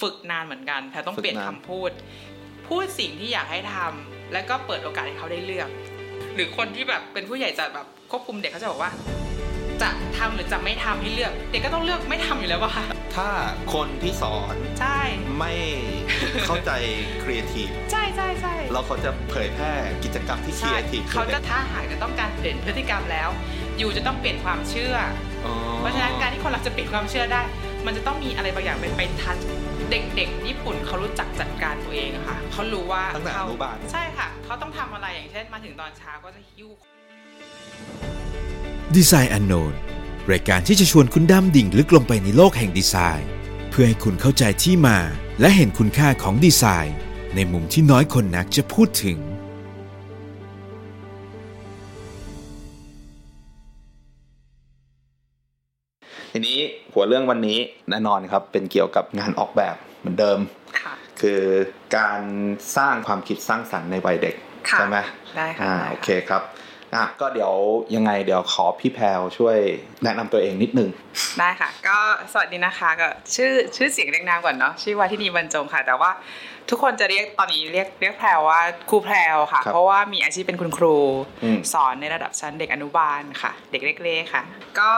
ฝึกนานเหมือนกันแพรวต้องฝึกเปลี่ยนนานคำพูด พูดสิ่งที่อยากให้ทำแล้วก็เปิดโอกาสให้เขาได้เลือก หรือคนที่แบบเป็นผู้ใหญ่จะแบบควบคุมเด็กเขาจะบอกว่า จะทำหรือจะไม่ทำให้เลือก เด็กก็ต้องเลือกไม่ทำอยู่แล้วว่ะถ้าคนที่สอนใช่ไม่เข้าใจครีเอทีฟใช่ใช่ใช่แล้วเขาจะเผยแพร่กิจกรรมที่ครีใช่เขาจะถ้าหากจะต้องการเปลี่ยนพฤติกรรมแล้ว you จะต้องเปลี่ยนความเชื่อ เพราะฉะนั้นการที่คนเราจะเปลี่ยนความเชื่อได้ มันจะต้องมีอะไรบางอย่างไปไปทัช เด็กๆ ญี่ปุ่นเขารู้จักจัดการตัวเองอะค่ะเขารู้ว่าตั้งแต่อเขานุบาล ใช่ค่ะ เขาต้องทำอะไรอย่างเช่นมาถึงตอนเช้าก็จะหิ้ว ดีไซน์อันโนนรายการที่จะชวนคุณดำดิ่งลึกลงไปในโลกแห่งดีไซน์ เพื่อให้คุณเข้าใจที่มา และเห็นคุณค่าของดีไซน์ ในมุมที่น้อยคนนักจะพูดถึง หัวเรื่องวันนี้แน่นอนครับเป็นเกี่ยวกับงานออกแบบเหมือนเดิมค่ะคือการสร้างความคิดสร้างสรรค์ในวัยเด็กค่ะใช่ไหมได้ค่ะอ่าได้โอเคครับ อะก็เดี๋ยวยังไงเดี๋ยวขอพี่แพรวช่วยแนะนำตัวเองนิดนึง ได้ค่ะ ก็สวัสดีนะคะก็ชื่อชื่อเสียงเรียงนามก่อนเนาะชื่อว่าที่นีบรรจงค่ะ แต่ว่าทุกคนจะเรียกตอนนี้เรียกเรียกแพรวว่าครูแพรวค่ะครับเพราะว่ามีอาชีพเป็นคุณครูอืมสอนในระดับชั้นเด็กอนุบาลค่ะ เด็กเล็กๆค่ะ ก็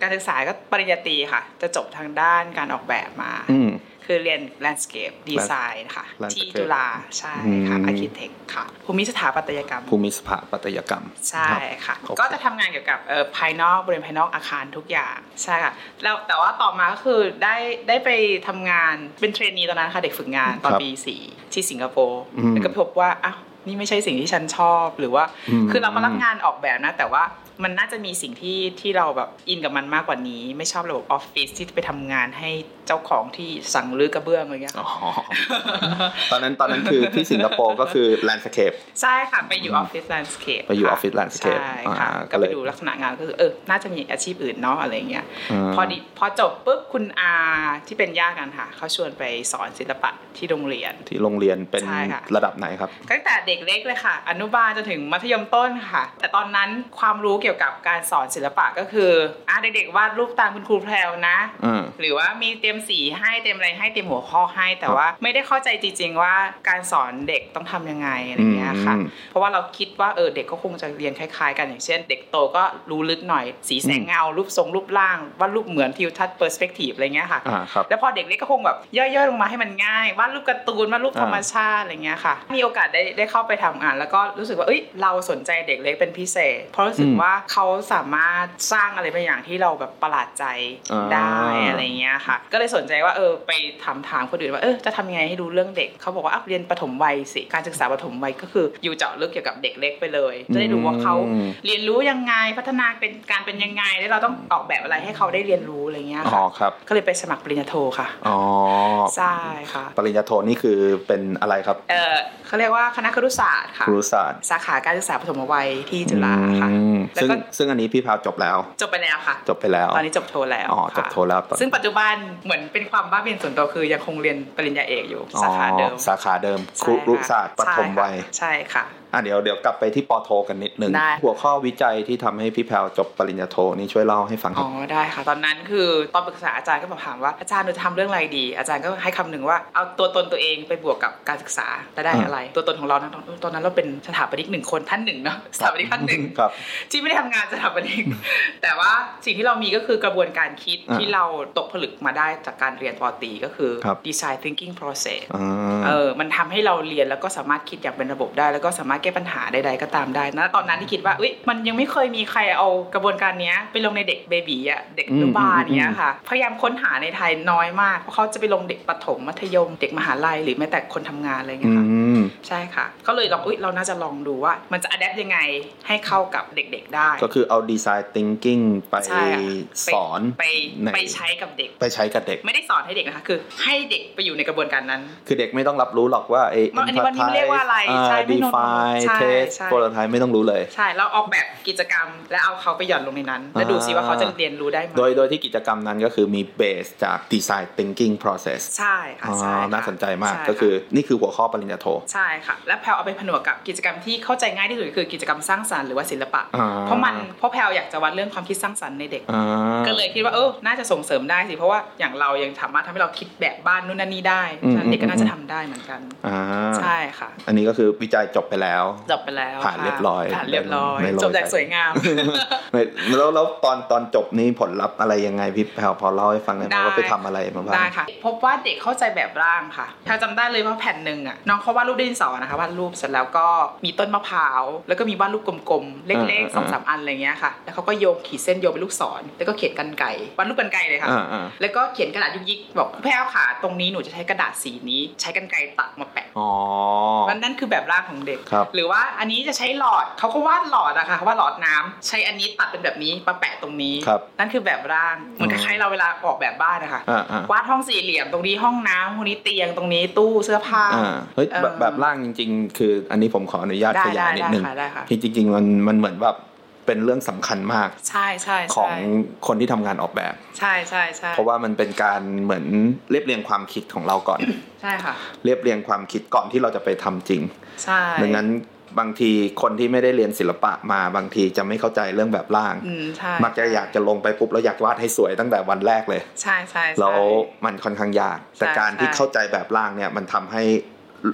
การศึกษาก็ปริญญาตรีค่ะ จะจบทางด้านการออกแบบมาอืม คือเรียน landscape design ค่ะ Landscape ที่จุฬาใช่ค่ะอืม architect ค่ะ ภูมิสถาปัตยกรรม ภูมิสถาปัตยกรรม ใช่ค่ะโอเคก็จะทำงานเกี่ยวกับเอ่อภายนอกบริเวณภายนอกอาคารทุกอย่างใช่ค่ะแล้วแต่ว่าต่อมาก็คือได้ได้ไปทำงานเป็นเทรนนีตอนนั้นค่ะเด็กฝึกงานตอนครับปีสี่ที่สิงคโปร์อืมแล้วก็พบว่าอ้าวนี่ไม่ใช่สิ่งที่ฉันชอบหรือว่าอืมคือเราก็รับงานออกแบบนะ แต่ว่า มันน่าจะมีสิ่งที่ที่เราแบบอินกับมันมากกว่านี้ ไม่ชอบระบบออฟฟิศที่ไปทำงานให้เจ้าของที่สั่งรื้อกระเบื้องอะไรเงี้ยอ๋ค่ะอตอนนั้นตอนนั้นคือที่สิงคโปร์ก็คือ landscape ใช่ค่ะ ไปอยู่ออฟฟิศ landscape ไปอยู่ Office Landscape ใช่ค่ะอ่าก็ก็เลยไปดูลักษณะงานก็คือเออน่าจะมีอาชีพอื่นเนาะอะไรเงี้ยาพอดีพอจบปุ๊บคุณอาที่เป็นญาติกันค่ะเขาชวนไปสอนศิลปะที่โรงเรียนที่โรงเรียนเป็นใช่ค่ะระดับไหนครับตั้งแต่เด็กเล็กเลยค่ะ อนุบาลจนถึงมัธยมต้นค่ะ แต่ตอนนั้นความรู้เกี่ยวกับการสอนศิลปะก็คืออะเด็กๆวาดรูปตามคุณครูแพรวนะอืมหรือว่ามีเตรียมสีให้เตรียมอะไรให้เตรียมหัวข้อให้ แต่ครับว่าไม่ได้เข้าใจจริงๆว่าการสอนเด็กต้องทำยังไงอะไรเงี้ยค่ะอืมเพราะว่าเราคิดว่าเออเด็กก็คงจะเรียนคล้ายๆ กันอย่างเช่น เด็กโตก็รู้ลึกหน่อย สีแสงเงา รูปทรงรูปร่างวาดรูปเหมือนทิวทัศน์เปอร์สเปกทีฟอะไรเงี้ยค่ะอ่าครับแล้วพอเด็กเล็กก็คงแบบย่อยๆลงมาให้มันง่ายวาดรูปการ์ตูนวาดรูปธรรมชาติอะไรเงี้ยค่ะ มีโอกาสได้ได้เข้าไปทำงาน แล้วก็รู้สึกว่าเอ้ยเราสนใจเด็กเล็กเป็นพิเศษ เพราะรู้สึกอืมว่าเขาสามารถสร้างอะไรบางอย่างที่เราแบบประหลาดใจอ่าได้อะไรเงี้ยค่ะ ก็เลยสนใจว่าเออไปถามถามคนอื่นว่าเออจะทำยังไงให้รู้เรื่องเด็กเขาบอกว่าอะเรียนปฐมวัยสิการศึกษาปฐมวัยก็คืออยู่เจาะลึกเกี่ยวกับเด็กเล็กไปเลย จะได้ดูว่าเขาอืมเรียนรู้ยังไงพัฒนาเป็นการเป็นยังไงแล้วเราต้องออกแบบอะไรให้เขาได้เรียนรู้อะไรเงี้ยอ๋อค่ะครับก็เลยไปสมัครปริญญาโทค่ะอ๋อใช่ค่ะ ปริญญาโทนี่คือเป็นอะไรครับเออเขาเรียกว่าคณะครุศาสตร์ค่ะครุศาสตร์สาขาการศึกษาปฐมวัยที่จุฬาค่ะอืมแล้วซึ่งก็ซึ่งอันนี้พี่พาวจบแล้ว จบไปแล้วค่ะ จบไปแล้ว ตอนนี้จบโทแล้วอ๋อค่ะจบโทแล้วตอนซึ่งปัจจุบันเหมือนเป็นความบ้าเบียนส่วนตัวคือยังคงเรียนปริญญาเอกอยู่สาขาเดิมอ๋อสาขาเดิมคใช่รุค่ะศาสตร์ปฐมวัยใช่ค่ะอะเดี๋ยวเดี๋ยวกลับไปที่ปอโท กันนิดนึง ได้ หัวข้อวิจัยที่ทำให้พี่แพรวจบปริญญาโทนี่ช่วยเล่าให้ฟังคอ๋รัอบ ได้ค่ะ ตอนนั้นคือตอนปรึกษาอาจารย์ก็มาถามว่าอาจารย์เราจะทำเรื่องอะไรดี อาจารย์ก็ให้คำหนึ่งว่าเอาตัวตนตัวเองไปบวกกับการศึกษาจะได้อะไร ตัวตนของเรานะตอนนั้นเราเป็นสถาปนิกหนึ่งคนท่านหนึ่งเนาะสถาปนิกท่านหนึ่ง ครับ ที่ไม่ได้ทำงานสถาปนิก แต่ว่าสิ่งที่เรามีก็คือกระบวนการคิดอ่าที่เราตกผลึกมาได้จากการเรียนปอตรีก็คือ ครับ design thinking process อ่า เออ มันทำให้เราเรียนแล้วก็สามารถคิดอย่างเป็นระบบได้ แล้วก็สามารถแก้ปัญหาใดๆก็ตามได้นะตอนนั้นที่คิดว่าเอ้ยมันยังไม่เคยมีใครเอากระบวนการเนี้ยไปลงในเด็กเบบีอะเด็กอนุบาลเนี้ยค่ะ พยายามค้นหาในไทยน้อยมากเพราะเขาจะไปลงเด็กประถมมัธยม เด็กมหาลัยหรือแม้แต่คนทำงานอะไรเงี้อืยค่ะมใช่ค่ะ ก็เลยลองอุ้ยเราน่าจะลองดูว่า มันจะ adapt ยังไงให้เข้ากับเด็กๆได้ ก็คือเอาดีไซน์ thinking ไปใช่ค่ะไปสอนไปในไปใช้กับเด็ก ไปใช้กับเด็ก ไม่ได้สอนให้เด็กนะคะคือให้เด็กไปอยู่ในกระบวนการนั้น คือเด็กไม่ต้องรับรู้หรอกว่าเอมันอันนี้วันนี้เรียกว่าอะไรใช่ไม่ดีโน้ตไฟน์ใช่ test ใช่ prototype ไม่ต้องรู้เลย ใช่เราออกแบบกิจกรรม และเอาเขาไปหย่อนลงในนั้น แล้วดูซิว่าเขาจะเรียนรู้ได้ไหมโดยโดยที่กิจกรรมนั้นก็คือมี base จาก design thinking process ใช่ค่ะอ๋อใช่ค่ะน่าสนใจมากช่ก็คือนี่คือหัวข้อปริญญาโทใช่ค่ะ แล้วแพลวเอาไปผนวกกับกิจกรรมที่เข้าใจง่ายที่สุดคือกิจกรรมสร้างสรรค์หรือว่าศิลปะอ่าเพราะมันเพราะแพลวอยากจะวัดเรื่องความคิดสร้างสรรค์ในเด็กอ่าก็เลยคิดว่าเออน่าจะส่งเสริมได้สิเพราะว่าอย่างเรายังสามารถทำให้เราคิดแบบบ้านนู่นนั่นนี่ได้ฉะนั้นเด็กก็น่าจะทำได้เหมือนกันอ่าใช่ค่ะ อันนี้ก็คือวิจัยจบไปแล้วจบไปแล้ว ผ่านค่ะเรียบร้อยผ่านเรียบร้อยไม่โรยจบอย่างสวยงามไม่แล้วแล้วตอนตอนจบนี่ผลลัพธ์อะไรยังไงพี่แพลวพอเล่าให้ฟังหน่อยไหมได้ว่าไปทำอะไรมาบ้างได้ค่ะพบว่าเด็กเข้าใจแบบร่างค่ะแพลจำได้เลยว่าแผ่นหนึ่งอะน้องเขาวาดรูปด้วยดินสอนะคะวาดรูปเสร็จแล้วก็มีต้นมะพร้าว แล้วก็มีวาดรูปกลมๆ เล็กๆสองสามอันอะไรเงี้ยค่ะ แล้วเขาก็โยงขีดเส้นโยงเป็นลูกศร แล้วก็เขียนกันไก่วาดรูปกันไก่เลยค่ะอ่าอ่าแล้วก็เขียนกระดาษยุกยิกบอกแพลวค่ะตรงนี้หนูจะใช้กระดาษสีนี้ ใช้กันไกรตัดมาแปะอ๋อมันนั่นคือแบบร่างของเด็กครับหรือว่าอันนี้จะใช้หลอดเขาก็วาดหลอดอะค่ะเขาวาดหลอดน้ำใช้อันนี้ตัดเป็นแบบนี้มาแปะตรงนี้ครับนั่นคือแบบร่างเหมือนคล้ายๆเราเวลาออกแบบบ้านนะคะอ่าอ่าวาดห้องสี่เหลี่ยมตรงนี้ห้องน้ำตรงนี้เตียงตรงนี้ตู้เสื้อผ้าอ่าเฮ้ยเออแบบแบบร่างจริง ๆ คืออันนี้ผมขออนุญาตได้ขยายนิดนึงได้ค่ะได้ค่ะที่จริงๆมันมันเหมือนแบบ เป็นเรื่องสำคัญมากใช่ใช่ขใช่องคนที่ทำงานออกแบบ ใช่ใช่ใช่เพราะว่ามันเป็นการเหมือนเรียบเรียงความคิดของเราก่อนใช่ค่ะเรียบเรียงความคิดก่อนที่เราจะไปทำจริงใช่ดังนั้นบางทีคนที่ไม่ได้เรียนศิลปะมาบางทีจะไม่เข้าใจเรื่องแบบร่างอืมใช่มักจะอยากจะลงไปปุ๊บแล้วอยากวาดให้สวยตั้งแต่วันแรกเลย ใช่ใช่ใช่แล้วมันค่อนข้างยาก แต่ใช่การที่ใช่เข้าใจแบบร่างเนี่ยมันทำให้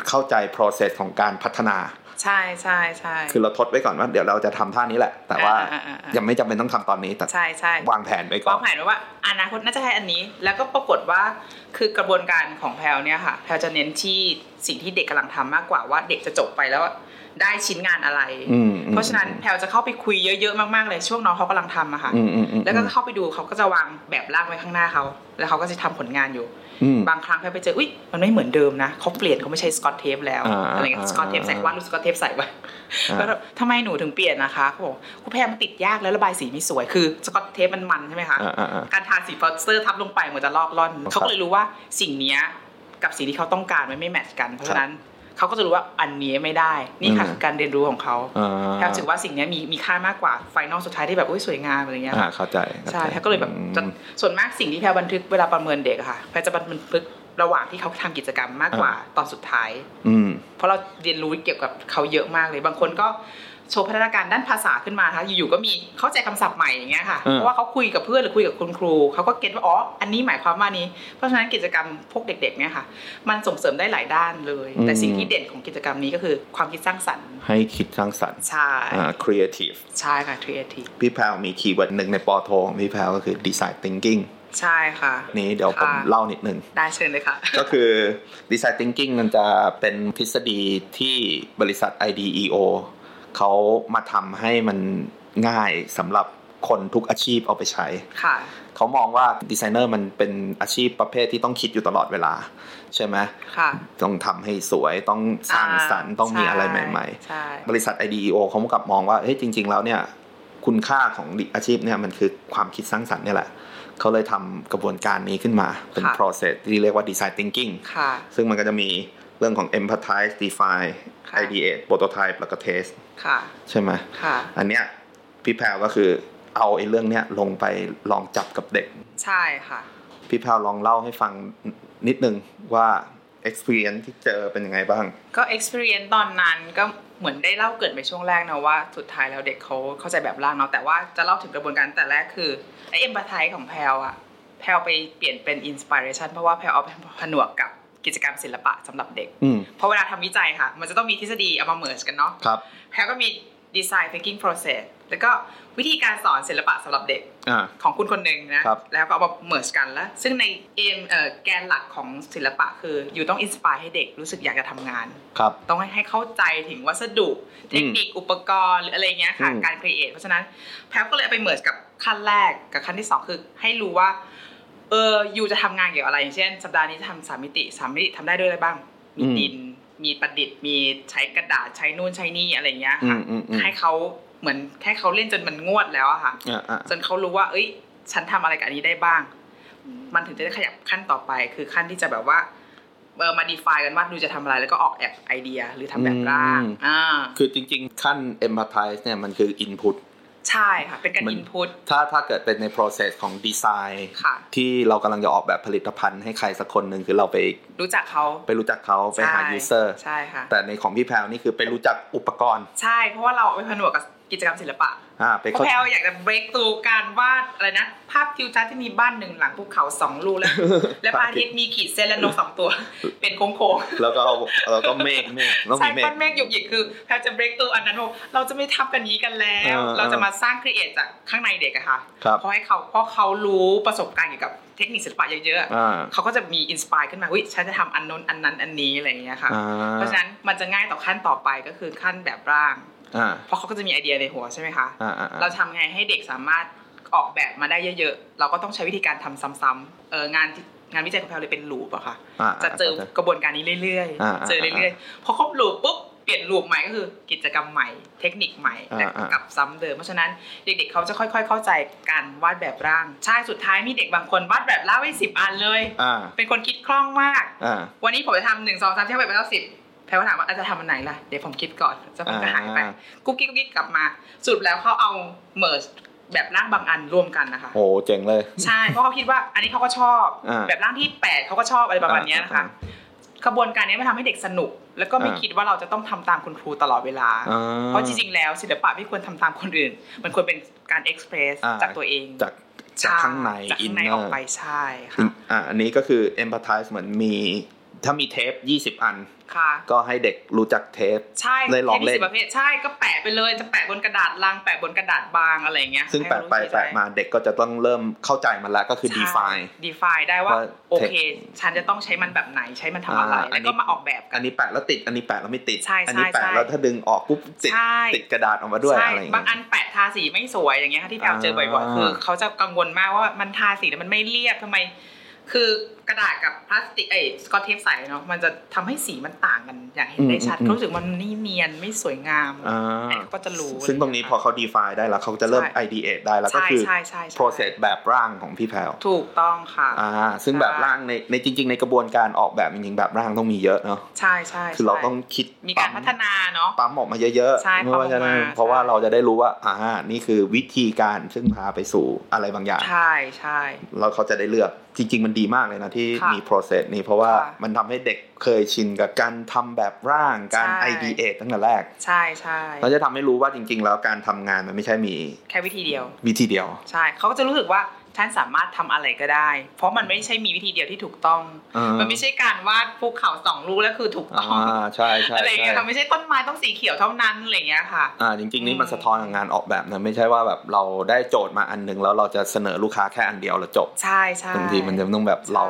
เข้าใจ process ของการพัฒนา ใช่ใช่ใช่คือเราทดไว้ก่อนว่าเดี๋ยวเราจะทำท่านี้แหละ แต่ว่าอ่าอ่าอ่ายังไม่จำเป็นต้องทำตอนนี้แต่ใช่ใช่วางแผนไว้ก่อวานงแผนไว้ว่าอนาคตน่าจะใช้อันนี้ แล้วก็ปรากฏว่าคือกระบวนการของแพลวเนี่ยค่ะแพลวจะเน้นที่สิ่งที่เด็กกำลังทำมากกว่าว่าเด็กจะจบไปแล้วได้ชิ้นงานอะไรอืมอืมเพราะฉะนั้นแพลวจะเข้าไปคุยเยอะๆมากๆเลยช่วงน้องเขากำลังทำอะค่ะอืมอืมอืมแล้วก็เข้าไปดูเขาก็จะวางแบบร่างไว้ข้างหน้าเขา แล้วเขาก็จะทำผลงานอยู่อืม บางครั้งแพรวไปเจออุ้ยมันไม่เหมือนเดิมนะเขาเปลี่ยนเขาไม่ใช้สกอตเทปแล้วอ่าอะไรเงี้ยอ่าสกอตเทปใส่วาดรูปสกอตเทปใส่ไว้อ่าแล้วแบบทำไมหนูถึงเปลี่ยนนะคะเขาบอกคุณแพรวมันติดยากแล้วระบายสีไม่สวยคือสกอตเทปมันมันใช่ไหมคะอ่าอ่าอ่าการทาสีโปสเตอร์ทับลงไปมันจะลอกร่อนครับเขาก็เลยรู้ว่าสิ่งเนี้ยกับสิ่งที่เขาต้องการมันไม่ match กัน เพราะฉะนั้น เขาก็จะรู้ว่าอันนี้ไม่ได้ นี่ค่ะอืมคือการเรียนรู้ของเขาอ่าแพรวถือว่าสิ่งเนี้ยมีมีค่ามากกว่า final สุดท้ายที่แบบอุ้ยสวยงามอะไรเงี้ยอ่าเข้าใจข้าจใช่แพรก็เลยแบบจะอืมส่วนมากสิ่งที่แพรบันทึกเวลาประเมินเด็กอะค่ะแพรจะบันทึกระหว่างที่เขาทำกิจกรรมมากกว่าตอนสุดท้าย อืมเพราะเราเรียนรู้เกี่ยวกับเขาเยอะมากเลย บางคนก็ โชว์พัฒนาการด้านภาษาขึ้นมานะคะอยู่ๆก็มีเข้าใจคำศัพท์ใหม่อย่างเงี้ยค่ะอืมเพราะว่าเขาคุยกับเพื่อนหรือคุยกับคุณครูเขาก็เก็ตว่าอ๋ออันนี้หมายความว่านี้ เพราะฉะนั้นกิจกรรมพวกเด็กๆเนี่ยค่ะมันส่งเสริมได้หลายด้านเลย แต่สิ่งที่เด่นของกิจกรรมนี้ก็คือความคิดสร้างสรรค์ ให้คิดสร้างสรรค์ใช่อ่า creative ใช่ค่ะ creative พี่แพรวมี keyword หนึ่งในป.โทของพี่แพรวก็คือ design thinking ใช่ค่ะ นี้เดี๋ยวผมค่ะเล่านิดนึง ได้เชิญเลยค่ะ ก็คือ design thinking มันจะเป็นทฤษฎีที่บริษัท IDEO เขามาทำให้มันง่ายสำหรับคนทุกอาชีพเอาไปใช้ค่ะเขามองว่าดีไซเนอร์มันเป็นอาชีพประเภทที่ต้องคิดอยู่ตลอดเวลา ใช่ไหมค่ะต้องทำให้สวยต้องสร้างสรรค์ต้องมีอะไรใหม่ใช่ๆ บริษัท IDEO เขากลับมองว่าเฮ้ยจริง ๆ แล้วเนี่ยคุณค่าของอาชีพเนี่ยมันคือความคิดสร้างสรรค์เนี่ยแหละ เขาเลยทำกระบวนการนี้ขึ้นมาเป็น process ที่เรียกว่า design thinking ค่ะซึ่งมันก็จะมีเรื่องของ empathize define ค่ะ ideate prototype แล้วก็ test ค่ะใช่ไหมค่ะอันเนี้ยพี่แพรวก็คือเอาไอ้เรื่องเนี้ยลงไปลองจับกับเด็ก ใช่ค่ะ พี่แพรวลองเล่าให้ฟังนิดนึงว่า experience ที่เจอเป็นยังไงบ้าง ก็ experience ตอนนั้นก็เหมือนได้เล่าเกริดไปช่วงแรกนะว่าสุดท้ายแล้วเด็กเขาเข้าใจแบบร่างเนาะแต่ว่าจะเล่าถึงกระบวนการแต่แรกคือไอ้ empathize ของแพลวอะแพลวไปเปลี่ยนเป็น inspiration เพราะว่าแพลวเอาไปผนวกกับ กิจกรรมศิลปะสำหรับเด็กอืมเพราะเวลาทำวิจัยค่ะ มันจะต้องมีทฤษฎีเอามา merge กันเนาะครับแพลวก็มี design thinking process แล้วก็วิธีการสอนศิลปะสำหรับเด็กอ่าของคุณคนหนึ่งนะครับแล้วก็เอามา merge กันแล้ว ซึ่งในเอมเอ่อแกนหลักของศิลปะคือ you ต้อง inspire ให้เด็กรู้สึกอยากจะทำงานครับต้องให้ให้เข้าใจถึงวัสดุ เทคนิคอุปกรณ์หรืออะไรเงี้ยค่ะอืมการ create เพราะฉะนั้นแพรวก็เลยเอาไป merge กับขั้นแรกกับขั้นที่สองคือให้รู้ว่า เออ you จะทำงานเกี่ยวกับอะไรอย่างเช่น สัปดาห์นี้จะทำสามมิติสามมิติทำได้ด้วยอะไรบ้าง มีดิน มีประดิษฐ์ มีใช้กระดาษใช้นู่นใช้นี่อะไรเงี้ยอืค่ะมอืมอืมให้เขาเหมือนแค่เขาเล่นจนมันงวดแล้วอะค่ะอ่าอ่าจนเขารู้ว่า เอ้ย ฉันทำอะไรกับอันนี้ได้บ้าง มันถึงจะได้ขยับขั้นต่อไป คือขั้นที่จะแบบว่าเออมา define กันว่าดูจะทำอะไรแล้วก็ออกแบบไอเดียหรือทำแบบร่างอืมอ่าคือจริง ๆ ขั้น empathize เนี่ยมันคือ input ใช่ค่ะ เป็นการมัน input ถ้าถ้าเกิดเป็นใน process ของ design ค่ะที่เรากำลังจะออกแบบผลิตภัณฑ์ให้ใครสักคนหนึ่งคือเราไปรู้จักเขาไปรู้จักเขาไปหาใช่ user ใช่ค่ะแต่ในของพี่แพรวนี่คือไปรู้จักอุปกรณ์ ใช่เพราะว่าเราไปผนวกกับ กิจกรรมศิลปะอ่าไปเพราะเข้าแพลวอยากจะ break ตัวการวาดอะไรนะ ภาพทิวทัศน์ที่มีบ้านหนึ่งหลังภูเขาสองลูกแล้ว และพระอาทิตย์มีขีดเส้นและนกสองตัว เป็นโค้งๆแล้วก็เอาแล้วก็เมฆเมฆต้องใช่มีเมฆก้อนเมฆหยุกหยิกคือแพลจะ break ตัวอันนั้นว่าเราจะไม่ทำกันนี้กันแล้วเออเราจะมาสร้าง create จากข้างในเด็กอะค่ะครับเพราะให้เขาเพราะเขารู้ประสบการณ์เกี่ยวกับเทคนิคศิลปะเยอะอ่าๆเขาก็จะมี inspire ขึ้นมาอุ้ยฉันจะทำอันนู้นอันนั้นอันนี้อะไรอย่างเงี้ยค่ะอ่าเพราะฉะนั้นมันจะง่ายต่อขั้นต่อไปก็คือขั้นแบบร่างอ่า เพราะเขาก็จะมีไอเดียในหัวใช่ไหมคะอ่าอ่าเราทำไงให้เด็กสามารถออกแบบมาได้เยอะๆ เราก็ต้องใช้วิธีการทำซ้ำๆเอองานที่งานวิจัยของเราเลยเป็น loop อะค่ะอ่าจะเจอกระบวนการนี้เรื่อยอ่าๆเจอเรื่อยๆ พอครบ loop ปุ๊บเปลี่ยน loop ใหม่ก็คือกิจกรรมใหม่ เทคนิคใหม่อ่าแต่อ่ากลับซ้ำเดิม เพราะฉะนั้นเด็กๆเขาจะค่อย ๆ เข้าใจการวาดแบบร่าง ใช่สุดท้ายมีเด็กบางคนวาดแบบร่างไว้สิบอันเลยอ่าเป็นคนคิดคล่องมากอ่าวันนี้ผมจะทำหนึ่งสองสามเท่าไปเป็นเท่าสิบ แพรว่าถามว่าอาจจะทำอันไหนล่ะ เดี๋ยวผมคิดก่อนจะมันก็หายไปอ่ากุ๊กกิ๊กกุ๊กกิ๊กกลับมาสรุปแล้วเขาเอา merge แบบร่างบางอันรวมกันนะคะโหเจ๋งเลย ใช่เพราะเขาคิดว่าอันนี้เขาก็ชอบอ่าแบบร่างที่แปดเขาก็ชอบอะไรประมาณเนี้ยนะคะอ่ากระบวนการนี้มันทำให้เด็กสนุก แล้วก็ไม่อ่าคิดว่าเราจะต้องทำตามคุณครูตลอดเวลาอ่าเพราะจริงๆแล้วศิลปะไม่ควรทำตามคนอื่น มันควรเป็นการเอ็กเพรสอ่าจากตัวเองจากจากข้างในจากอินข้างในเนอออกร์ไปใช่ค่ะอ่าอันนี้ก็คือ empathize เหมือนมี ถ้ามีเทป20อันค่ะ ก็ให้เด็กรู้จักเทปใช่ได้ลองเล่นทคคสิบประเภทใช่ก็แปะไปเลยจะแปะบนกระดาษลังแปะบนกระดาษบางอะไรอย่างเงี้ยซึ่งให้แปะไปรู้แปะมาเด็กก็จะต้องเริ่มเข้าใจมันแล้วก็คือ define ดีฟายได้ว่าว่าโอเค ฉันจะต้องใช้มันแบบไหนใช้มันทำอะไรอ่าอัแล้นวนี้ก็มาออกแบบกัอันนนี้แปะแล้วติดอันนี้แปะแล้วไม่ติดใช่อันี้แปะใช่แล้วถ้าดึงออกปุ๊บติดใช่ติดกระดาษออกมาด้วยใช่อะไรอย่างบางเงี้อัยนแปะทาสีไม่สวยอย่างเงี้ยค่ะที่แพลวเจอบ่อยอ่าๆคือเขาจะกังวลมากว่ามันทาสีแล้วมันไม่เรียบทำไม คือกระดาษกับพลาสติกเอ้สกอตเทปใสเนาะมันจะทำให้สีมันต่างกันอย่างเห็นได้ชัดอืมอืมเขารู้สึกมันไม่เนียนไม่สวยงามอ่าไอ้เขาก็จะรู้ ซึ่งตรงนี้พอเขา define ได้แล้วเขาจะเริ่มใช่ ideate ได้แล้วก็ใช่คือใช่ใช่ใช่ process แบบร่างของพี่แพรวถูกต้องค่ะอ่าซึ่งใช่แบบร่างในในจริง ๆ ในกระบวนการออกแบบจริงๆแบบร่างต้องมีเยอะเนาะใช่ใช่คือเราใช่ต้องคิดมีการพัฒนาเนาะปั๊มออกมาเยอะใช่ๆไม่ว่าจะปั๊มออกมาเพราะว่าใช่เราจะได้รู้ว่าอ่านี่คือวิธีการซึ่งพาไปสู่อะไรบางอย่างใช่ใช่แล้วเขาจะได้เลือก จริง ๆ มันดีมากเลยนะที่ค่ะมี process นี้เพราะว่าค่ะมันทำให้เด็กเคยชินกับการทำแบบร่างการใช่ ideate ตั้งแต่แรก ใช่ใช่เราจะทำให้รู้ว่าจริง ๆ แล้วการทำงานมันไม่ใช่มีแค่วิธีเดียว วิธีเดียว ใช่เขาก็จะรู้สึกว่า ฉันสามารถทำอะไรก็ได้ เพราะมันไม่ใช่มีวิธีเดียวที่ถูกต้องอ่ามัมันไม่ใช่การวาดภูเขาสองลูกแล้วคือถูกต้องอ่าใช่ใช่อะไรอย่างใช่เงี้ยค่ะไม่ใช่ต้นไม้ต้องสีเขียวเท่านั้นอะไรอย่างเงี้ยค่ะอ่าจริงๆนี่มันอืมสะท้อนกับงานออกแบบนะไม่ใช่ว่าแบบเราได้โจทย์มาอันหนึ่งแล้วเราจะเสนอลูกค้าแค่อันเดียวแล้วจบใช่ใช่บางทีมันจะต้องแบบใช่เรา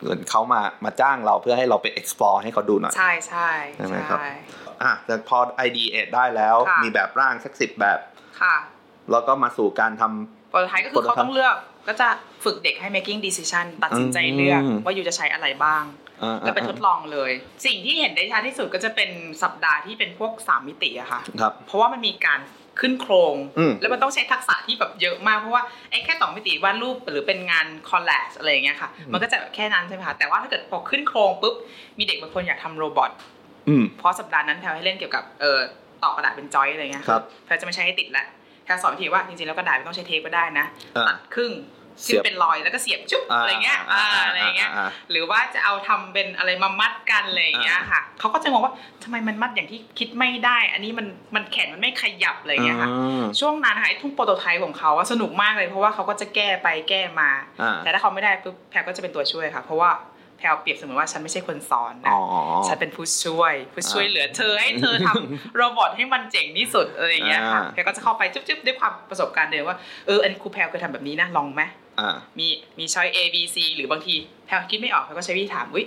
เหมือนเขามามาจ้างเราเพื่อให้เราไป explore ให้เขาดูหน่อยใช่ใช่ใช่ไหมครับใช่อะแต่พอ ideate ได้แล้วค่ะมีแบบร่างสักสิบแบบค่ะแล้วก็มาสู่การทำโปรโตไทป์ก็คือเขาต้องเลือก ก็จะฝึกเด็กให้ making decision ตัดสินใจเลือกอืมว่าอยู่จะใช้อะไรบ้างอ่าแล้วไปทดลองเลย สิ่งที่เห็นได้ชัดที่สุดก็จะเป็นสัปดาห์ที่เป็นพวกสามมิติอะค่ะครับเพราะว่ามันมีการขึ้นโครงอืมแล้วมันต้องใช้ทักษะที่แบบเยอะมาก เพราะว่าไอ้แค่สองมิติวาดรูปหรือเป็นงานคอลแลจอะไรอย่างเงี้ยค่ะ มันก็จะแค่นั้นใช่ไหมคะแต่ว่าถ้าเกิดพอขึ้นโครงปุ๊บมีเด็กบางคนอยากทำโรบอทอืมเพราะสัปดาห์นั้นแพลให้เล่นเกี่ยวกับเออต่อกระดาษเป็นจอยอะไรเงี้ยครับแพลจะไม่ใช้ให้ติดละ แพลสอนวิธีว่าจริงๆแล้วกระดาษไม่ต้องใช้เทปก็ได้นะอ่าตัดครึ่งเสีซึ่ยงบเป็นรอยแล้วก็เสียบชุบอะไรเงี้ยอ่าอะไรเงี้ยาหรือว่าจะเอาทำเป็นอะไรมามัดกันอะไรอย่างเงี้ยค่ะเขาก็จะงงว่าทำไมมันมัดอย่างที่คิดไม่ได้ อันนี้มันมันแขนมันไม่ขยับอะไรอย่างเงี้ยค่ะอ่าช่วงนั้นค่ะไอ้ทุ่งโปรโตไทป์ของเขาอะสนุกมากเลยเพราะว่าเขาก็จะแก้ไปแก้มาอ่าแต่ถ้าเขาไม่ได้ปุ๊บแพรก็จะเป็นตัวช่วยค่ะ เพราะว่าแพรเปรียบเสมือนว่าฉันไม่ใช่คนสอนนะอ๋อฉันเป็นผู้ช่วย ผู้ช่วยเหลือเธอให้เธอทำโรบอทให้มันเจ๋งที่สุดอะไรอย่างเงี้ยค่ะอ่าแพรก็จะเข้าไปจุ๊บๆด้วยความประสบการณ์เดิมว่าเอออันนี้ครูแพรเคยทำแบบนี้นะลองไหมอ่ามีมีช้อย A B C หรือบางทีแพรคิดไม่ออกแพรก็ใช้วิธีถามวิ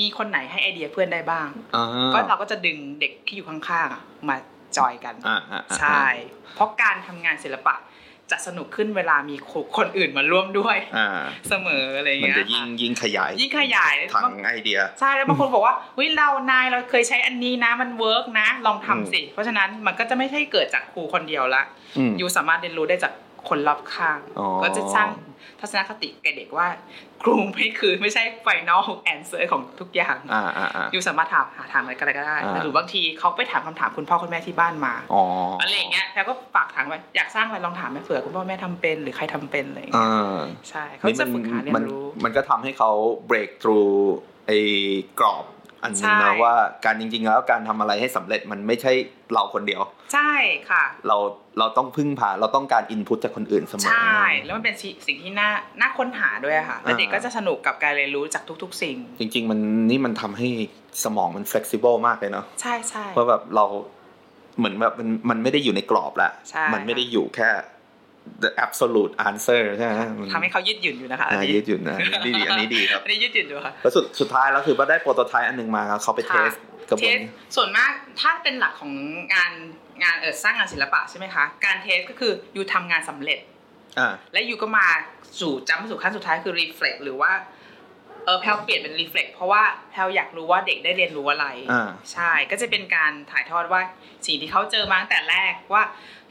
มีคนไหนให้ไอเดียเพื่อนได้บ้างอ่าก็เราก็จะดึงเด็กที่อยู่ข้างๆอะมาจอยกันอ่าอ่าอ่าใช่เพราะการทำงานศิลปะ จะสนุกขึ้นเวลามีคนอื่นมาร่วมด้วยอ่าเสมออะไรอย่างมันเงี้ยจะยิ่งค่ะยิ่งขยาย ยิ่งขยายถังไอเดีย ใช่แล้วบางคนบอกว่าเฮ้ยเรานายเราเคยใช้อันนี้นะ มันเวิร์กนะ ลองทำสิ เพราะฉะนั้นมันก็จะไม่ใช่เกิดจากครูคนเดียวละอืมยูสามารถเรียนรู้ได้จากคนรอบข้างอ๋อก็จะสร้าง ทัศนคติแก่เด็กว่า ครูไม่คือไม่ใช่ final answer ของทุกอย่างอ่าอ่าอ่าอยู่สามารถถามหาถามอะไรก็ได้ก็ได้อ่าหรือบางทีเขาไปถามคำถามคุณพ่อคุณแม่ที่บ้านมาอ๋ออะอะไรอย่างเงี้ยแพรก็ฝากถามว่าอยากสร้างอะไรลองถามแม่เผื่อคุณพ่อแม่ทำเป็นหรือใครทำเป็นอะไรอย่างเงี้ยอ่าใช่เขาจะฝึกหาเรียมันนรู้มันก็ทำให้เขา break through ไอ้กรอบ อันนึงใช่นะว่าการจริง ๆ แล้วการทำอะไรให้สำเร็จมันไม่ใช่เราคนเดียว ใช่ค่ะ เราเราต้องพึ่งพาเราต้องการอินพุตจากคนอื่นเสมอ ใช่ แล้วมันเป็นสิสิ่งที่น่าน่าค้นหาด้วยค่ะ แล้วเด็กอ่าก็จะสนุกกับการเรียนรู้จากทุก ๆ สิ่ง จริง ๆ มันนี่มันทำให้สมองมัน flexible มากเลยเนาะใช่ใช่เพราะแบบเราเหมือนแบบมันมันไม่ได้อยู่ในกรอบแล้วใช่มันไม่ได้อยู่แค่ the absolute answer ใช่ไหมมันทำให้เขายืดหยุ่นอยู่นะคะอ่ายืดหยุ่นนะอันนี้ดีอันนี้ดีครับอันนี้ยืดหยุ่นอยู่ค่ะแล้วสุดสุดท้ายแล้วคือว่าได้ prototype อันหนึ่งมาเขาไป test กระบวน testส่วนมากถ้าเป็นหลักของงานงานเออสร้างงานศิลปะใช่ไหมคะ การ test ก็คืออยู่ทำงานสำเร็จอ่าและอยู่ก็มาสู่จำสู่ขั้นสุดท้ายคือ reflect หรือว่าเออแพรวเปลี่ยนเป็น reflect เพราะว่าแพรวอยากรู้ว่าเด็กได้เรียนรู้อะไรอ่าใช่ก็จะเป็นการถ่ายทอดว่าสิ่งที่เขาเจอมาตั้งแต่แรกว่า